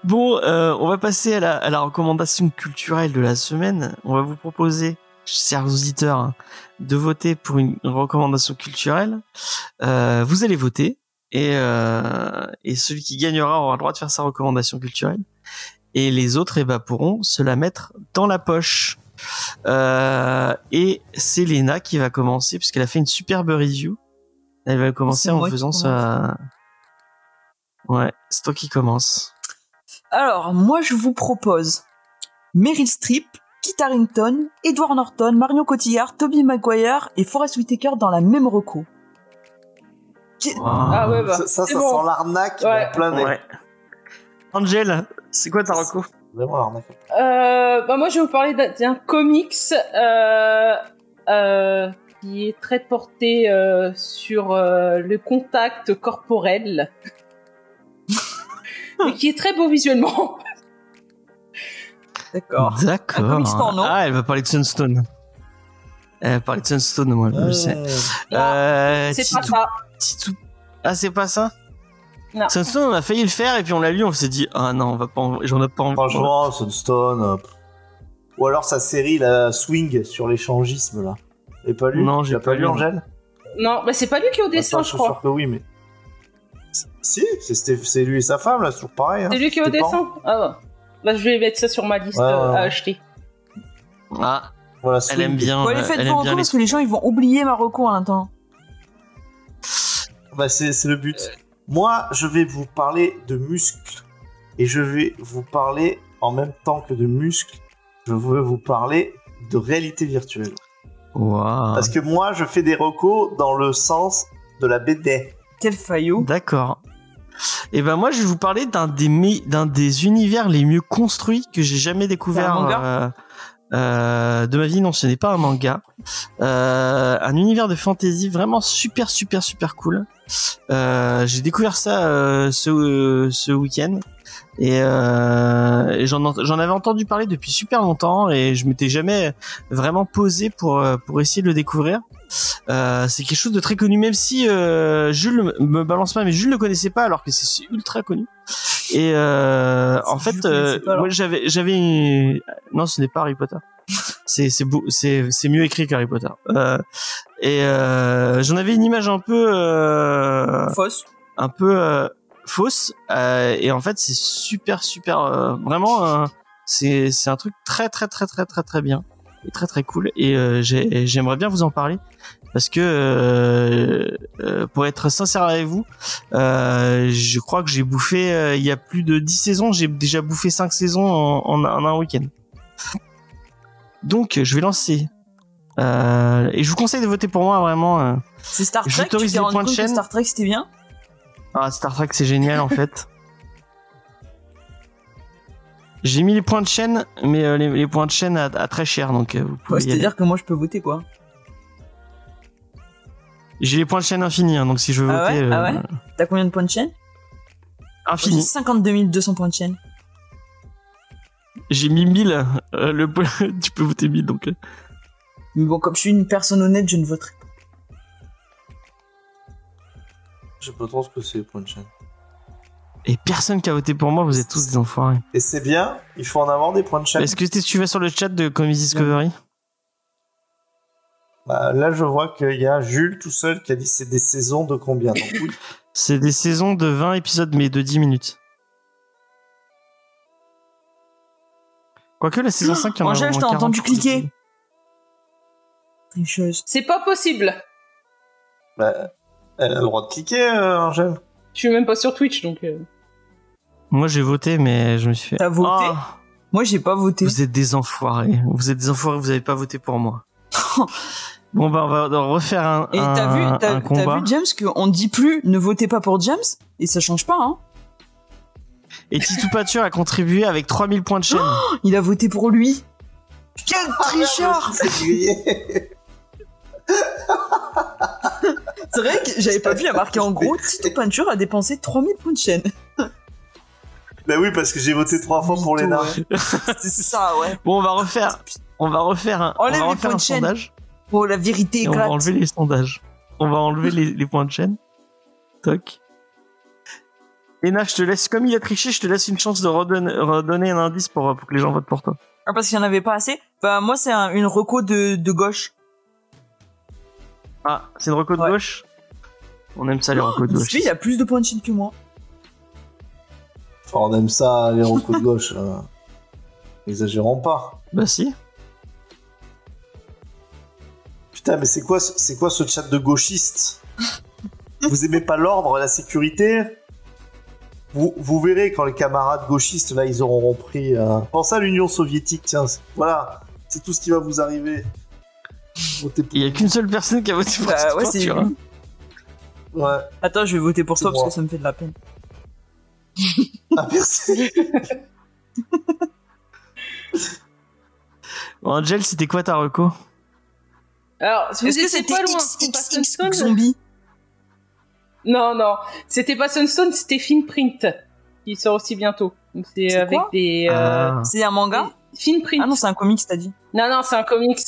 Bon, euh, on va passer à la, à la recommandation culturelle de la semaine. On va vous proposer, chers auditeurs, hein, de voter pour une recommandation culturelle. Euh, vous allez voter et, euh, et celui qui gagnera aura le droit de faire sa recommandation culturelle. Et les autres eh ben, pourront se la mettre dans la poche. Euh, et c'est Léna qui va commencer puisqu'elle a fait une superbe review. Elle va commencer en faisant sa... Ouais, c'est toi qui commence. Alors, moi, je vous propose Meryl Streep, Kit Harington, Edward Norton, Marion Cotillard, Tobey Maguire et Forest Whitaker dans la même reco. Ah ouais, bah. Ça, ça, ça bon. sent l'arnaque Ouais. plein nez. Ouais. Angel, c'est quoi ta reco Vraiment l'arnaque. Euh, bah moi, je vais vous parler d'un- comics euh, euh, qui est très porté euh, sur euh, le contact corporel. mais qui est très beau visuellement. D'accord. D'accord. Un comics porno. Ah, elle va parler de Sunstone. Elle va parler de Sunstone, moi, je le sais. Euh, C'est pas Titou- Ah, c'est pas ça? Non. Sunstone, on a failli le faire et puis on l'a lu, on s'est dit, ah non, on va pas, en- j'en ai pas envie. Franchement, Sunstone. euh. Ou alors sa série, la Swing, sur l'échangisme, là. Et pas lu Non, j'ai pas pas lu, lu. Angèle? Non, bah c'est pas lui qui est au dessin, Attends, je suis crois. sûr que oui, mais. Si, c'est lui et sa femme, là, c'est toujours pareil. hein. C'est lui qui est au dessin? Ah ouais. Bah je vais mettre ça sur ma liste Ouais, euh, ouais, à ouais. acheter. Ah, Voilà, elle aime bien, allez, euh, faites elle vos aime bien retours les parce que les gens ils vont oublier ma reco en attendant. Bah, c'est le but. Moi, je vais vous parler de muscles. Et je vais vous parler, en même temps que de muscles, je veux vous parler de réalité virtuelle. Waouh. Parce que moi, je fais des recos dans le sens de la BD. Quel faillot. D'accord. Et ben moi je vais vous parler d'un des d'un des univers les mieux construits que j'ai jamais découvert un manga euh, euh, de ma vie. Non, ce n'est pas un manga. Euh, un univers de fantasy vraiment super super super cool. Euh, j'ai découvert ça euh, ce ce week-end et, euh, et j'en j'en avais entendu parler depuis super longtemps et je m'étais jamais vraiment posé pour euh, pour essayer de le découvrir. Euh, c'est quelque chose de très connu, même si euh, Jules me- balance pas, mais Jules le connaissait pas alors que c'est ultra connu. Et euh, en fait, euh, j'avais j'avais une... non, ce n'est pas Harry Potter. C'est c'est beau, c'est c'est mieux écrit qu'Harry Potter. Euh, et euh, j'en avais une image un peu euh, Fausse. un peu euh, fausse. Euh, et en fait c'est super super euh, vraiment euh, c'est c'est un truc très très très très très très bien. Et très très cool. Et euh, j'ai- j'aimerais bien vous en parler. Parce que euh, euh, pour être sincère avec vous euh, je crois que j'ai bouffé euh, il y a plus de 10 saisons. J'ai déjà bouffé 5 saisons en, en, en un week-end donc je vais lancer euh, et je vous conseille de voter pour moi vraiment euh, C'est Star Trek. J'autorise les points de chaîne. Star Trek c'était bien? Ah, Star Trek, c'est génial en fait. J'ai mis les points de chaîne, mais euh, les, les points de chaîne à, à très cher, donc vous pouvez Ouais. C'est-à-dire que moi je peux voter quoi. J'ai les points de chaîne infinis, hein, donc si je veux Ah voter, ouais? Ah ouais? T'as combien de points de chaîne? Infini. 52 200 points de chaîne. J'ai mis 1000. euh, le, tu peux voter 1000, donc. euh. Mais bon, comme je suis une personne honnête, je ne voterai pas. Je sais pas trop ce que c'est, point de chaîne. Et personne qui a voté pour moi, vous êtes tous des enfoirés. Et c'est bien, il faut en avoir des points de chaîne. Est-ce que t'es- tu vas sur le chat de Comics Discovery? Bah, là, je vois qu'il y a Jules tout seul qui a dit c'est des saisons de combien? Donc, oui. C'est des saisons de 20 épisodes, mais de 10 minutes. Quoique la saison 5, il y en a Angèle, je t'ai entendu 40, je crois. cliquer. Tricheuse. C'est pas possible. Bah, elle a le droit de cliquer, euh, Angèle. Je suis même pas sur Twitch donc. euh. Moi j'ai voté, mais je me suis fait. T'as voté Ah, Moi j'ai pas voté. Vous êtes des enfoirés. Vous êtes des enfoirés, vous avez pas voté pour moi. bon bah on va on va refaire un, Et un, t'as vu, t'as, un t'as combat. vu James qu'on dit plus ne votez pas pour James? Et ça change pas hein. Et Titou Pature a contribué avec 3000 points de chaîne. Il a voté pour lui. Quel tricheur C'est vrai que j'avais pas vu, il y a marqué en gros Tito Peinture a dépensé 3000 points de chaîne. Bah oui, parce que j'ai voté trois fois pour les ouais. C'est ça, ouais. Bon on va refaire on va refaire un, on va les refaire points un de chaîne. sondage. Oh, la vérité Et on va enlever les sondages. On va enlever les, les points de chaîne. Toc. Ena, je te laisse, comme il a triché, je te laisse une chance de redonner, redonner un indice pour, pour que les gens votent pour toi. Ah, parce qu'il y en avait pas assez Bah, moi, c'est un- une reco de, de gauche. Ah, c'est une reco de Ouais. gauche? On aime ça les recos de gauche. Lui, il a plus de points de chaîne que moi. Enfin, on aime ça, les recos de gauche. euh. Exagérons pas. Bah si. Putain, mais c'est quoi, ce- c'est quoi ce chat de gauchistes Vous aimez pas l'ordre, la sécurité? Vous, vous verrez quand les camarades gauchistes, là, ils auront pris... euh, Pensez à l'Union soviétique, tiens. Voilà, c'est tout ce qui va vous arriver. Il y a qu'une seule personne qui a voté pour Bah, cette ouais, c'est hein. Attends, je vais voter pour toi parce que ça me fait de la peine. Ah, merci. Bon, Angel, c'était quoi ta reco? Alors, Est-ce que c'était pas loin. c'est pas XXX zombie? Non, non, c'était pas Sunstone, c'était Finprint. qui sort aussi bientôt. Donc c'est C'est avec quoi des euh, Ah. C'est un manga fine print. Ah non, c'est un comics, t'as dit. Non, non, c'est un comics.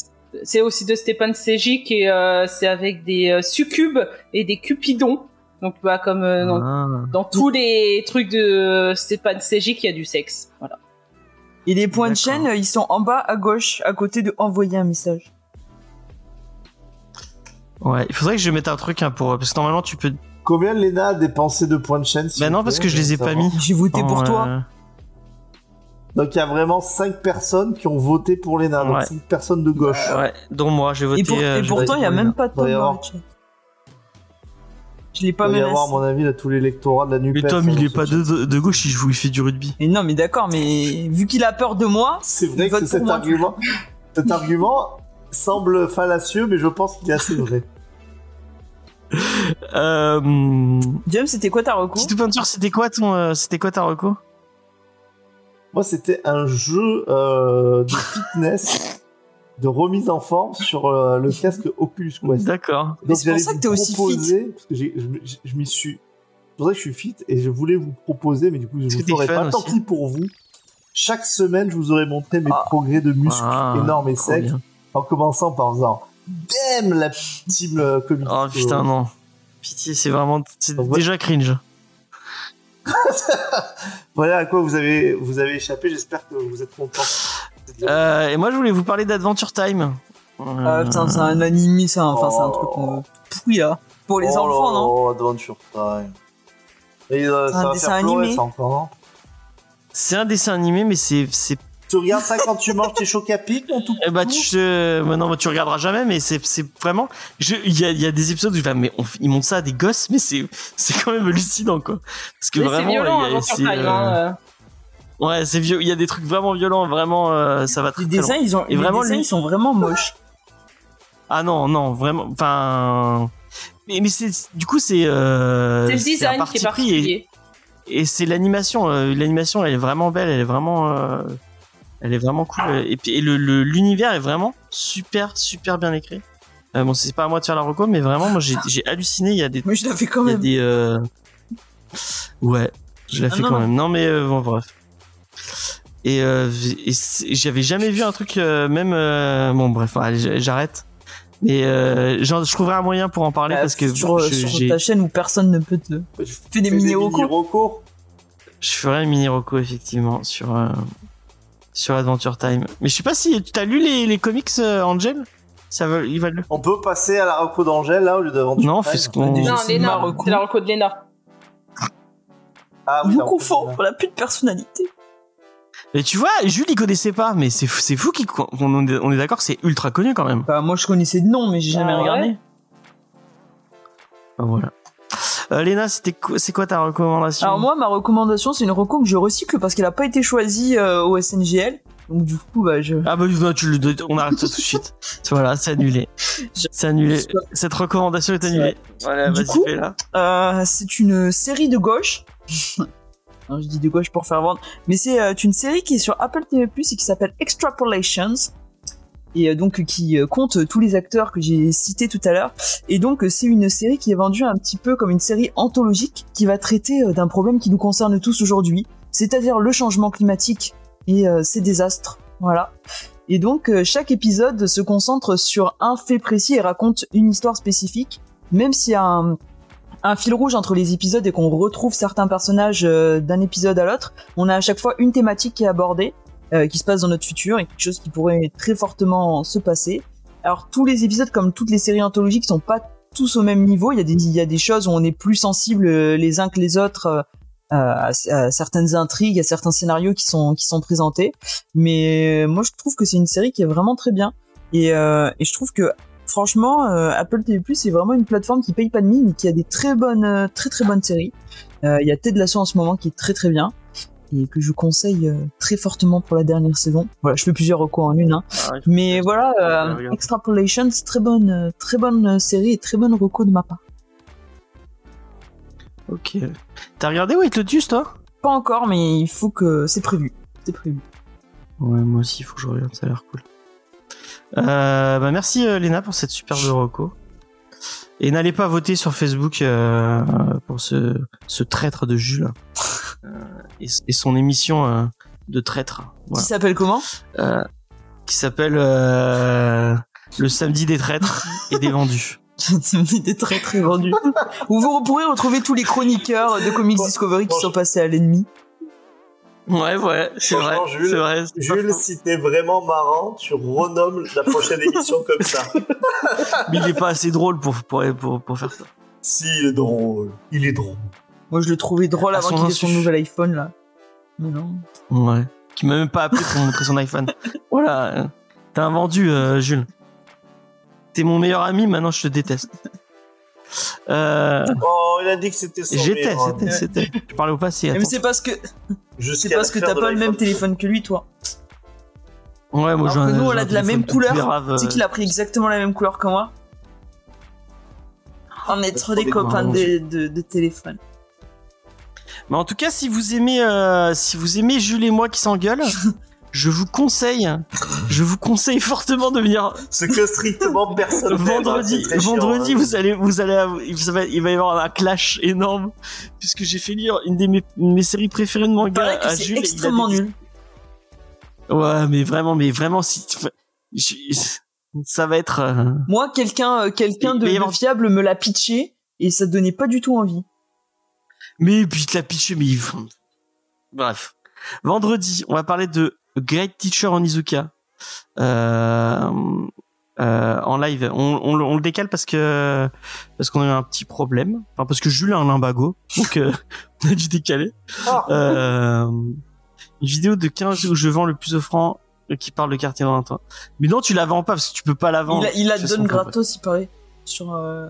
C'est aussi de Stepan Sejic et euh, c'est avec des euh, succubes et des cupidons. Donc, bah, comme euh, dans, Ah. dans tous les trucs de Stepan Sejic, il y a du sexe. Voilà. Et les points de chaîne, ils sont en bas à gauche, à côté de envoyer un message. Ouais, il faudrait que je mette un truc hein, pour parce que normalement tu peux. Combien Lena a dépensé de points de chaîne Bah non parce que je les ai pas mis. J'ai voté pour toi. euh, Donc il y a vraiment 5 personnes qui ont voté pour Lena, donc Ouais. 5 personnes de gauche. Ouais, dont moi j'ai voté. Et, pour- euh, et pourtant, il y a même pas de Tom y dans avoir. le chat. Je l'ai Il pas doit y menacé. avoir, à mon avis, là, tous l'électorat de la NUPES. Mais Tom, hein, il est dans pas ce chat. de, de gauche, il joue, il fait du rugby. Mais non, mais d'accord, mais vu qu'il a peur de moi, C'est vrai Vote que pour cet moi. argument, cet argument semble fallacieux, mais je pense qu'il est assez vrai. Euh, James, c'était quoi ta recours petite peinture, c'était quoi ton, euh, c'était quoi ta reco? Moi, c'était un jeu euh, de fitness, de remise en forme sur euh, le casque Oculus Quest. D'accord. Mais c'est pour ça que t'es aussi proposer, Parce que j'ai- je, me- je- je m'y suis. C'est pour ça que je suis fit et je voulais vous proposer, mais du coup, je ne ferai pas. Tant aussi. pis pour vous. Chaque semaine, je vous aurais montré mes Ah. progrès de muscles Ah, énormes et secs, bien. en commençant par faisant Damn la team euh, comics. Oh putain, non. Pitié, c'est vraiment, c'est Donc, déjà cringe. Voilà à quoi vous avez, vous avez échappé. J'espère que vous êtes contents. Euh, et moi, je voulais vous parler d'Adventure Time. Ah putain, c'est un animé, c'est un, enfin, c'est un truc Oh. euh, pourri là. Pour les Oh enfants, non là, Adventure Time. Et euh, Un ça va dessin faire pleurer, animé. ça encore, non? C'est un dessin animé, mais c'est, c'est, Tu regardes ça quand tu manges tes chocs à pic, mon tout eh bah, tu, euh, bah non, bah, tu regarderas jamais, mais c'est, c'est vraiment, il y a, il y a des épisodes où je vais, mais on, ils montrent ça à des gosses, mais c'est, c'est quand même hallucinant, quoi. Parce que Mais c'est vraiment, violent, il y a- Adventure c'est, Time. euh, hein, euh. ouais, c'est vieux, il y a des trucs vraiment violents, vraiment, euh, ça va très, Les très dessins, ils ont, Et les vraiment, dessins, lui- ils sont vraiment moches. Ah non, non, vraiment, enfin, mais, mais c'est, du coup, c'est, euh, C'est le c'est un design qui est parti pris et- particulier. Et c'est l'animation. euh, l'animation, elle est vraiment belle. Elle est vraiment, euh, elle est vraiment cool. Et puis et le le- l'univers est vraiment super super bien écrit. Euh, bon, c'est pas à moi de faire la reco, mais vraiment, moi j'ai j'ai halluciné. Il y a des, Mais je la fais quand il y a même. des, euh, ouais, je l'ai Ah fait non, quand non. même. Non, mais euh, bon, bref. Et, euh, j'avais jamais vu un truc euh, même. euh, bon, bref, allez, j'arrête. Mais euh, genre, je trouverai un moyen pour en parler Bah, parce que sur, je, sur j'ai- ta chaîne où personne ne peut te. Je Fais des mini-recos. Je ferai une mini reco effectivement sur euh, sur Adventure Time. Mais je sais pas si tu as lu les, les comics euh, Angel? Ça va, valent le. On peut passer à la reco d'Angèle, là, au lieu d'Aventure Non, Time fais ce qu'on. Déjà, Non, reco. c'est la reco de Léna. Ah oui, Vous confond, on a plus de personnalité. Mais tu vois, Jules il connaissait pas, mais c'est fou- c'est fou qu'on- on est, on est d'accord, c'est ultra connu quand même. Bah, moi, je connaissais de nom, mais j'ai jamais Ah ouais regardé. Ah, Voilà. Euh, Léna, c'était c'est quoi ta recommandation Alors, moi, ma recommandation, c'est une reco que je recycle parce qu'elle a pas été choisie euh, au SNGL. Donc, du coup, bah, je. Ah bah non, tu le, on arrête ça tout de suite. Voilà, c'est annulé. C'est annulé. Cette recommandation est annulée. Voilà, vas-y, coup, fais-la. Euh, c'est une série de gauche. Non, je dis de gauche pour faire vendre, mais c'est euh, une série qui est sur Apple TV+ et qui s'appelle Extrapolations et euh, donc qui euh, compte tous les acteurs que j'ai cités tout à l'heure. Et donc euh, c'est une série qui est vendue un petit peu comme une série anthologique qui va traiter d'un problème qui nous concerne tous aujourd'hui, c'est-à-dire le changement climatique et ses désastres. Voilà. Et donc chaque épisode se concentre sur un fait précis et raconte une histoire spécifique, même s'il y a un un fil rouge entre les épisodes et qu'on retrouve certains personnages d'un épisode à l'autre, on a à chaque fois une thématique qui est abordée, euh, qui se passe dans notre futur et quelque chose qui pourrait très fortement se passer. Alors tous les épisodes, comme toutes les séries anthologiques, sont pas tous au même niveau. Il y a des, il y a des choses où on est plus sensible euh, les uns que les autres euh, à, certaines intrigues, à certains scénarios qui sont qui sont présentés. Mais euh, moi, je trouve que c'est une série qui est vraiment très bien. Et, euh, et je trouve que franchement, euh, Apple TV+, c'est vraiment une plateforme qui paye pas de mine et qui a des très bonnes, très très bonnes séries. Il y a Ted Lasso en ce moment qui est très très bien et que je conseille euh, très fortement pour la dernière saison. Voilà, je fais plusieurs recours en une, hein. Ah, ouais, mais voilà, euh, regarde. Extrapolations, très bonne, euh, très bonne euh, série et très bonne recours de ma part. Ok. T'as regardé White Lotus, toi? Pas encore, mais il faut que c'est prévu, c'est prévu. Ouais, moi aussi, il faut que je regarde, ça a l'air cool. Euh, bah merci Léna pour cette superbe reco. Et n'allez pas voter sur Facebook euh, pour ce, ce traître de Jules. Euh, et, et son émission euh, de traître. Voilà. Qui s'appelle comment? Euh, qui s'appelle euh, Le samedi des traîtres et des vendus. C'était très très vendu. Où vous pourrez retrouver tous les chroniqueurs de Comics Discovery qui sont passés à l'ennemi. Ouais, ouais, c'est vrai. Jules, C'est vrai. Jules, si t'es vraiment marrant, tu renommes la prochaine émission comme ça. Mais il est pas assez drôle pour, pour, pour, pour faire ça. Si, il est drôle. Il est drôle. Moi, je le trouvais drôle À avant son qu'il ait son nouvel iPhone là. Mais non. Ouais. Qui m'a même pas appelé pour montrer son iPhone. Voilà. T'as un vendu, euh, Jules. T'es mon meilleur ami, maintenant je te déteste. Euh, Oh, il a dit que c'était son J'étais, c'était, c'était. Je parlais au passé. Mais c'est parce que c'est parce que t'as pas le même téléphone que lui, toi. Ouais, moi un- que nous, on a de la même couleur. Tu sais euh, qu'il a pris exactement la même couleur que moi. On est trop des copains de, de téléphone. Mais en tout cas, si vous aimez, euh, si vous aimez Jules et moi qui s'engueulent, je vous conseille, je vous conseille fortement de venir Ce que strictement personne hein, vendredi. chiant, vendredi, hein. vous allez, vous allez, avoir- il va, y avoir un clash énorme puisque j'ai fait lire une des mes, mes séries préférées de manga à Jules. extrêmement des- nul. Ouais, mais vraiment, mais vraiment, si, je- ça va être. euh, Moi, quelqu'un euh, quelqu'un de, de fiable me l'a pitché et ça donnait pas du tout envie. Mais puis te la pitché, mais il- bref. Vendredi, on va parler de Great Teacher Onizuka euh, euh, en live. On, on le- on le décale parce que parce qu'on a eu un petit problème. Enfin parce que Jules a un limbago, donc euh, on a dû décaler. Ah. Euh, une vidéo de 15 où je vends le plus offrant euh, qui parle de quartier dans un toit. Mais non, tu la vends pas parce que tu peux pas la vendre. Il, la façon, donne gratos, il paraît, sur, euh,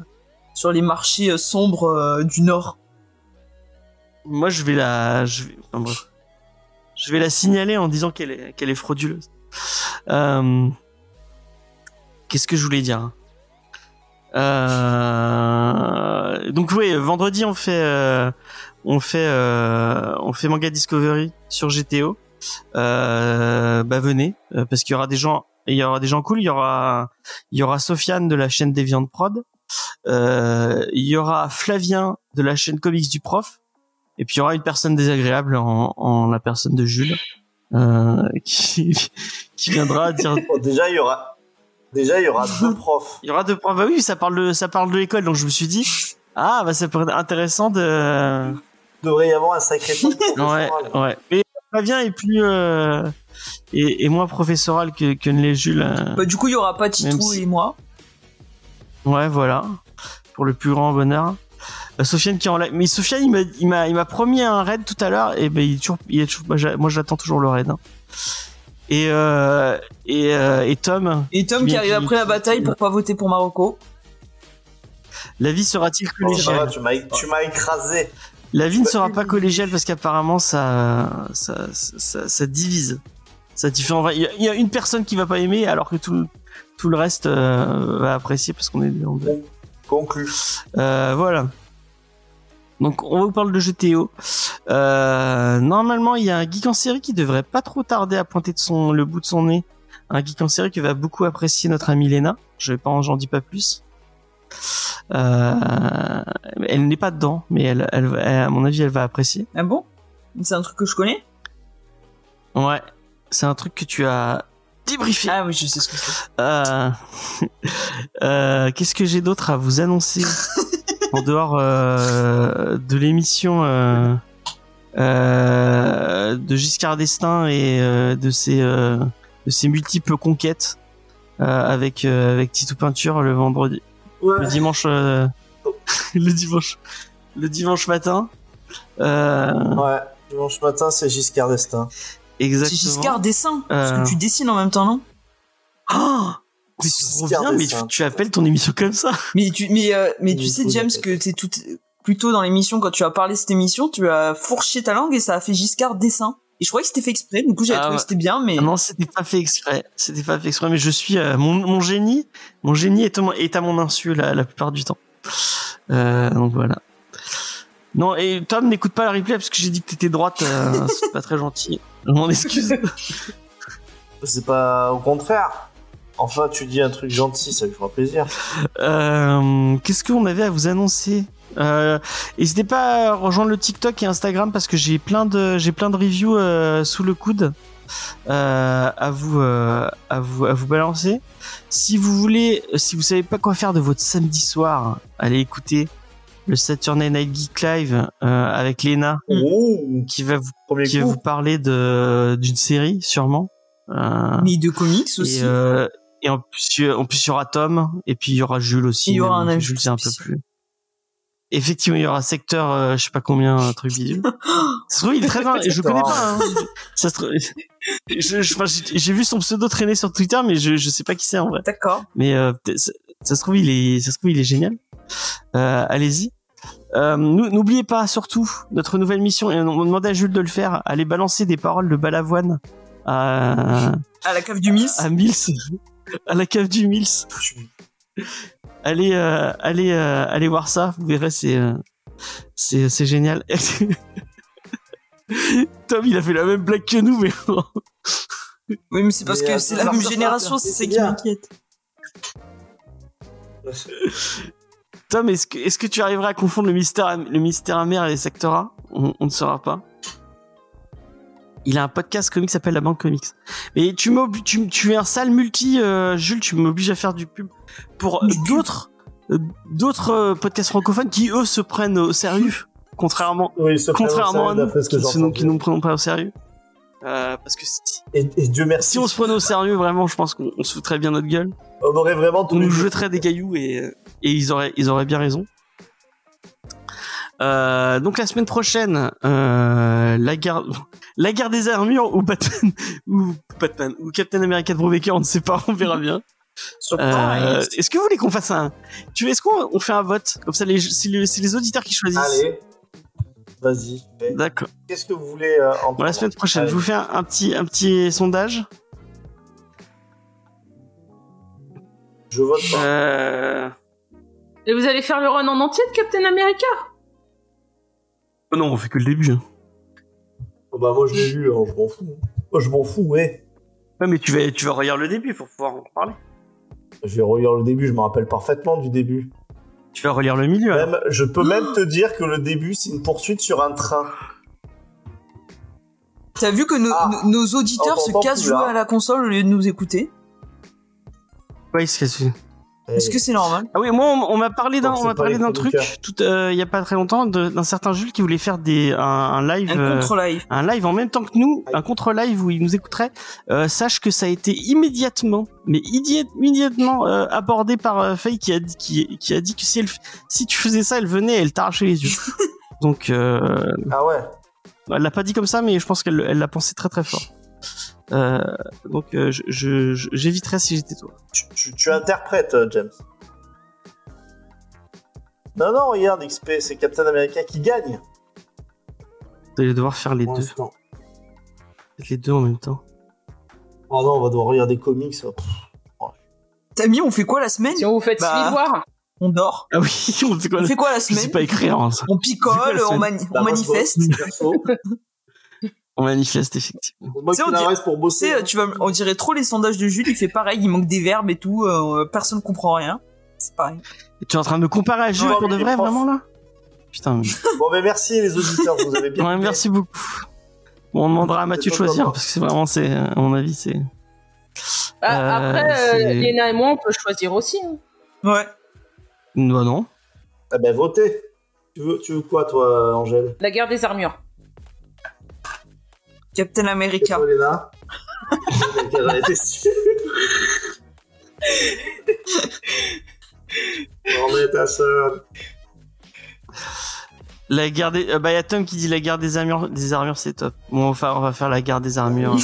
sur les marchés sombres du Nord. Moi, je vais la, je vais, je vais la signaler en disant qu'elle est, qu'elle est frauduleuse. Euh, Qu'est-ce que je voulais dire hein? Euh... Donc oui, vendredi on fait, euh, on fait, euh, on fait manga Discovery sur GTO. Bah venez, parce qu'il y aura des gens, il y aura des gens cool. Il y aura, il y aura Sofiane de la chaîne des viandes prod. Il y aura Flavien de la chaîne Comics du Prof. Et puis il y aura une personne désagréable en, en la personne de Jules euh, qui, qui viendra dire. Bon, déjà, il y aura, déjà, il y aura deux profs. Il y aura deux profs. Bah oui, ça parle de ça parle de l'école, donc je me suis dit ah bah ça peut être intéressant de. Il devrait y avoir un sacré Ouais, professoral. ouais. Mais Flavien est plus euh, et, et moins professoral que que ne l'est Jules. euh. Bah, du coup, il y aura pas Titou Même si- et moi. Ouais, voilà. Pour le plus grand bonheur. Euh, Sofiane qui est en live. Mais Sofiane, il m'a, il m'a, il m'a promis un raid tout à l'heure. Et ben, il est toujours, il est toujours, moi, j'a- moi, j'attends toujours le raid. hein. Et, euh, et, euh, et Tom, Et Tom Qui- qui arrive qui- après la bataille pour pas voter pour Marocco. la vie sera-t-il Oh, collégiale tu m'as, tu m'as écrasé. La vie ne sera pas collégiale parce qu'apparemment, ça, ça, ça, ça divise. Ça. Il y, a- une personne qui va pas aimer alors que tout, le- tout le reste euh, va apprécier parce qu'on est en deux. Conclu. Euh, voilà. Donc on vous parle de GTO. Euh, normalement, il y a un geek en série qui devrait pas trop tarder à pointer de son le bout de son nez. Un geek en série que va beaucoup apprécier notre amie Lena. Je vais pas, en- j'en dis pas plus. Euh, elle n'est pas dedans, mais elle, elle- à mon avis, elle va apprécier. Ah bon? C'est un truc que je connais? Ouais, c'est un truc que tu as débriefé. Ah oui, je sais ce que c'est. Euh, euh, Qu'est-ce que j'ai d'autre à vous annoncer? en dehors euh, de l'émission euh, euh, de Giscard d'Estaing et euh, de ses euh, de ses multiples conquêtes euh, avec euh, avec Titou Peinture le vendredi, Ouais. le dimanche, euh, le dimanche, le dimanche matin. Euh, Ouais. Dimanche matin, c'est Giscard d'Estaing. exactement. C'est Giscard dessin. Parce que tu dessines en même temps, non? Oh mais c'est trop bien, mais tu, appelles ton émission comme ça Mais tu, mais, euh, mais tu sais, James, que t'es tout, plus tôt dans l'émission, quand tu as parlé de cette émission, tu as fourché ta langue et ça a fait Giscard dessin. Et je croyais que c'était fait exprès, du coup j'avais Ah trouvé que c'était bien, mais Ah Non, c'était pas fait exprès. C'était pas fait exprès, mais je suis euh, mon, mon génie. Mon génie est, à mon- est à mon insu la, la plupart du temps. Euh, donc voilà. Non, et Tom n'écoute pas la replay parce que j'ai dit que t'étais droite. euh, c'est pas très gentil. Je m'en excuse. C'est pas au contraire. Enfin, tu dis un truc gentil, ça lui fera plaisir. Euh, Qu'est-ce qu'on avait à vous annoncer? Euh, N'hésitez pas à rejoindre le TikTok et Instagram parce que j'ai plein de j'ai plein de reviews euh, sous le coude euh, à vous euh, à vous à vous balancer. Si vous voulez, si vous savez pas quoi faire de votre samedi soir, allez écouter le Saturday Night Geek Live euh, avec Lena Oh, qui va vous qui va vous parler de d'une série sûrement. Euh, Mais de comics aussi. et, euh, et en plus, il y a- en plus, il y aura Tom, et puis il y aura Jules aussi. Il y aura un Jules, c'est un peu plus. Effectivement, il y aura secteur, euh, je sais pas combien, un truc bidule. Ça se trouve, il est très bien, et je connais pas, hein. Ça se trouve, je, je- enfin, j'ai vu son pseudo traîner sur Twitter, mais je, je sais pas qui c'est en vrai. D'accord. Mais, euh, ça, ça se trouve, il est, ça se trouve, il est génial. Euh, allez-y. Euh, nou- N'oubliez pas, surtout, notre nouvelle mission, et on demandait à Jules de le faire, allez balancer des paroles de Balavoine à, À la cave du Miss. à Mills, à la cave du Mills. Allez, euh, allez, euh, allez voir ça. Vous verrez, c'est, euh, c'est, c'est génial. Tom, il a fait la même blague que nous, mais Oui, mais c'est parce Mais, que euh, c'est la même génération, c'est ça qui m'inquiète. Tom, est-ce que, est-ce que tu arriveras à confondre le mystère, le mystère amer et les secteurs on, on ne saura pas. Il a un podcast comique qui s'appelle La Banque Comics. Mais tu tu, tu es un sale multi, euh, Jules, tu m'obliges à faire du pub pour d'autres, euh, d'autres euh, podcasts francophones qui eux se prennent au sérieux, contrairement, Oui, contrairement à nous, qui, nous- qui ne nous prenons pas au sérieux. Euh, parce que si, Et, et Dieu merci. si on se prenait au sérieux, vraiment, je pense qu'on on se foutrait bien notre gueule. On aurait vraiment on nous jetterait des cailloux et, et ils auraient ils auraient bien raison. Euh, donc la semaine prochaine, euh, la guerre la guerre des armures ou Batman ou Batman ou Captain America de Brubaker, on ne sait pas, on verra bien. Euh, est-ce que vous voulez qu'on fasse un tu veux est-ce qu'on on fait un vote? Comme ça les c'est les, c'est les auditeurs qui choisissent. Allez, vas-y. D'accord. Qu'est-ce que vous voulez euh, entendre Bon, la semaine prochaine, Allez. je vous fais un, un petit un petit sondage. Je vote pas. Euh... Et vous allez faire le run en entier de Captain America? Oh non, on fait que le début. hein. Oh, bah, moi, je l'ai lu, hein, je m'en fous. Moi, je m'en fous, ouais. Ouais, mais tu vas tu vas regarder le début pour pouvoir en parler. Je vais relire le début, je me rappelle parfaitement du début. Tu vas relire le milieu. alors. Même, je peux même te dire que le début, c'est une poursuite sur un train. T'as vu que nos, Ah. nos- nos auditeurs On se t'entend cassent plus, jouer là. à la console au lieu de nous écouter? Ouais, il se casse. Est-ce que c'est normal? Ah oui, moi on, on m'a parlé d'un on m'a parlé d'un truc tout euh, il y a pas très longtemps de- d'un certain Jules qui voulait faire des un, un live Un euh, contre-live. un live en même temps que nous, un contre-live où il nous écouterait. Euh, sache que ça a été immédiatement, mais immédiatement euh, abordé par euh, Faye qui a dit qui, qui a dit que si elle si tu faisais ça, elle venait, et elle t'arrachait les yeux. Donc euh, Ah ouais. elle l'a pas dit comme ça, mais je pense qu'elle elle l'a pensé très très fort. Euh, donc euh, je- j'éviterais si j'étais toi. Tu, tu- tu interprètes, euh, James. Non, non, regarde, XP, c'est Captain America qui gagne. Vous allez devoir faire les Pour deux. Faites les deux en même temps. Oh non, on va devoir regarder comics. oh. T'as mis, on fait quoi la semaine? Si on vous fait Bah. On dort. Ah oui, on fait quoi On fait quoi la Je sais semaine? pas écrire. hein, ça. On C'est quoi picole, la on, mani- Bah, on manifeste. On manifeste effectivement. Tu sais, on dirait- pour bosser. tu vas, on dirait trop les sondages de Jules, il fait pareil, il manque des verbes et tout, euh, personne comprend rien. C'est pareil. Et tu es en train de me comparer à Jules Non, pour de vrai, vraiment là? Putain. Bon, mais merci les auditeurs, vous avez bien. Ouais, fait. merci beaucoup. Bon, on demandera à Mathieu de choisir parce que c'est vraiment, c'est, à mon avis, c'est. Ah, Euh, Après, euh, Léna et moi, on peut choisir aussi. hein. Ouais. Bah non. Ah ben, votez. Tu veux, tu veux quoi, toi, Angèle? La guerre des armures. Captain America. Léna J'en étais sûr. On est. La guerre des. euh, bah, y a Tom qui dit la guerre des armures, des armures, c'est top. Bon, enfin, on va faire la guerre des armures.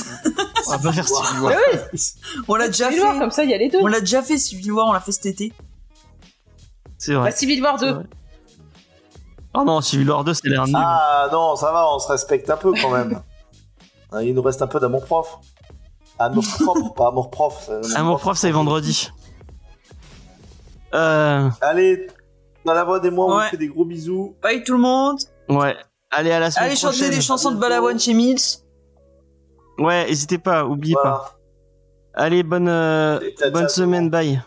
on va pas faire Civil War. On l'a déjà Civil War, fait. comme ça, il y a les deux. On l'a déjà fait, Civil War, on l'a fait cet été. C'est vrai. Bah, Civil War c'est 2. vrai. Oh non, Civil War 2, c'est l'air nul. Ah non, ça va, on se respecte un peu quand même. Ah, Il nous reste un peu d'amour prof. Amour propre, pas amour prof. mon prof, c'est vendredi. Euh, Allez, dans la voix des mois, on vous fait des gros bisous. Bye tout le monde. ouais. Allez, à la semaine Allez chanter des chansons de Balavoine chez Mills. Ouais, n'hésitez pas, oubliez pas. Allez, bonne, euh, Et bonne semaine, bye.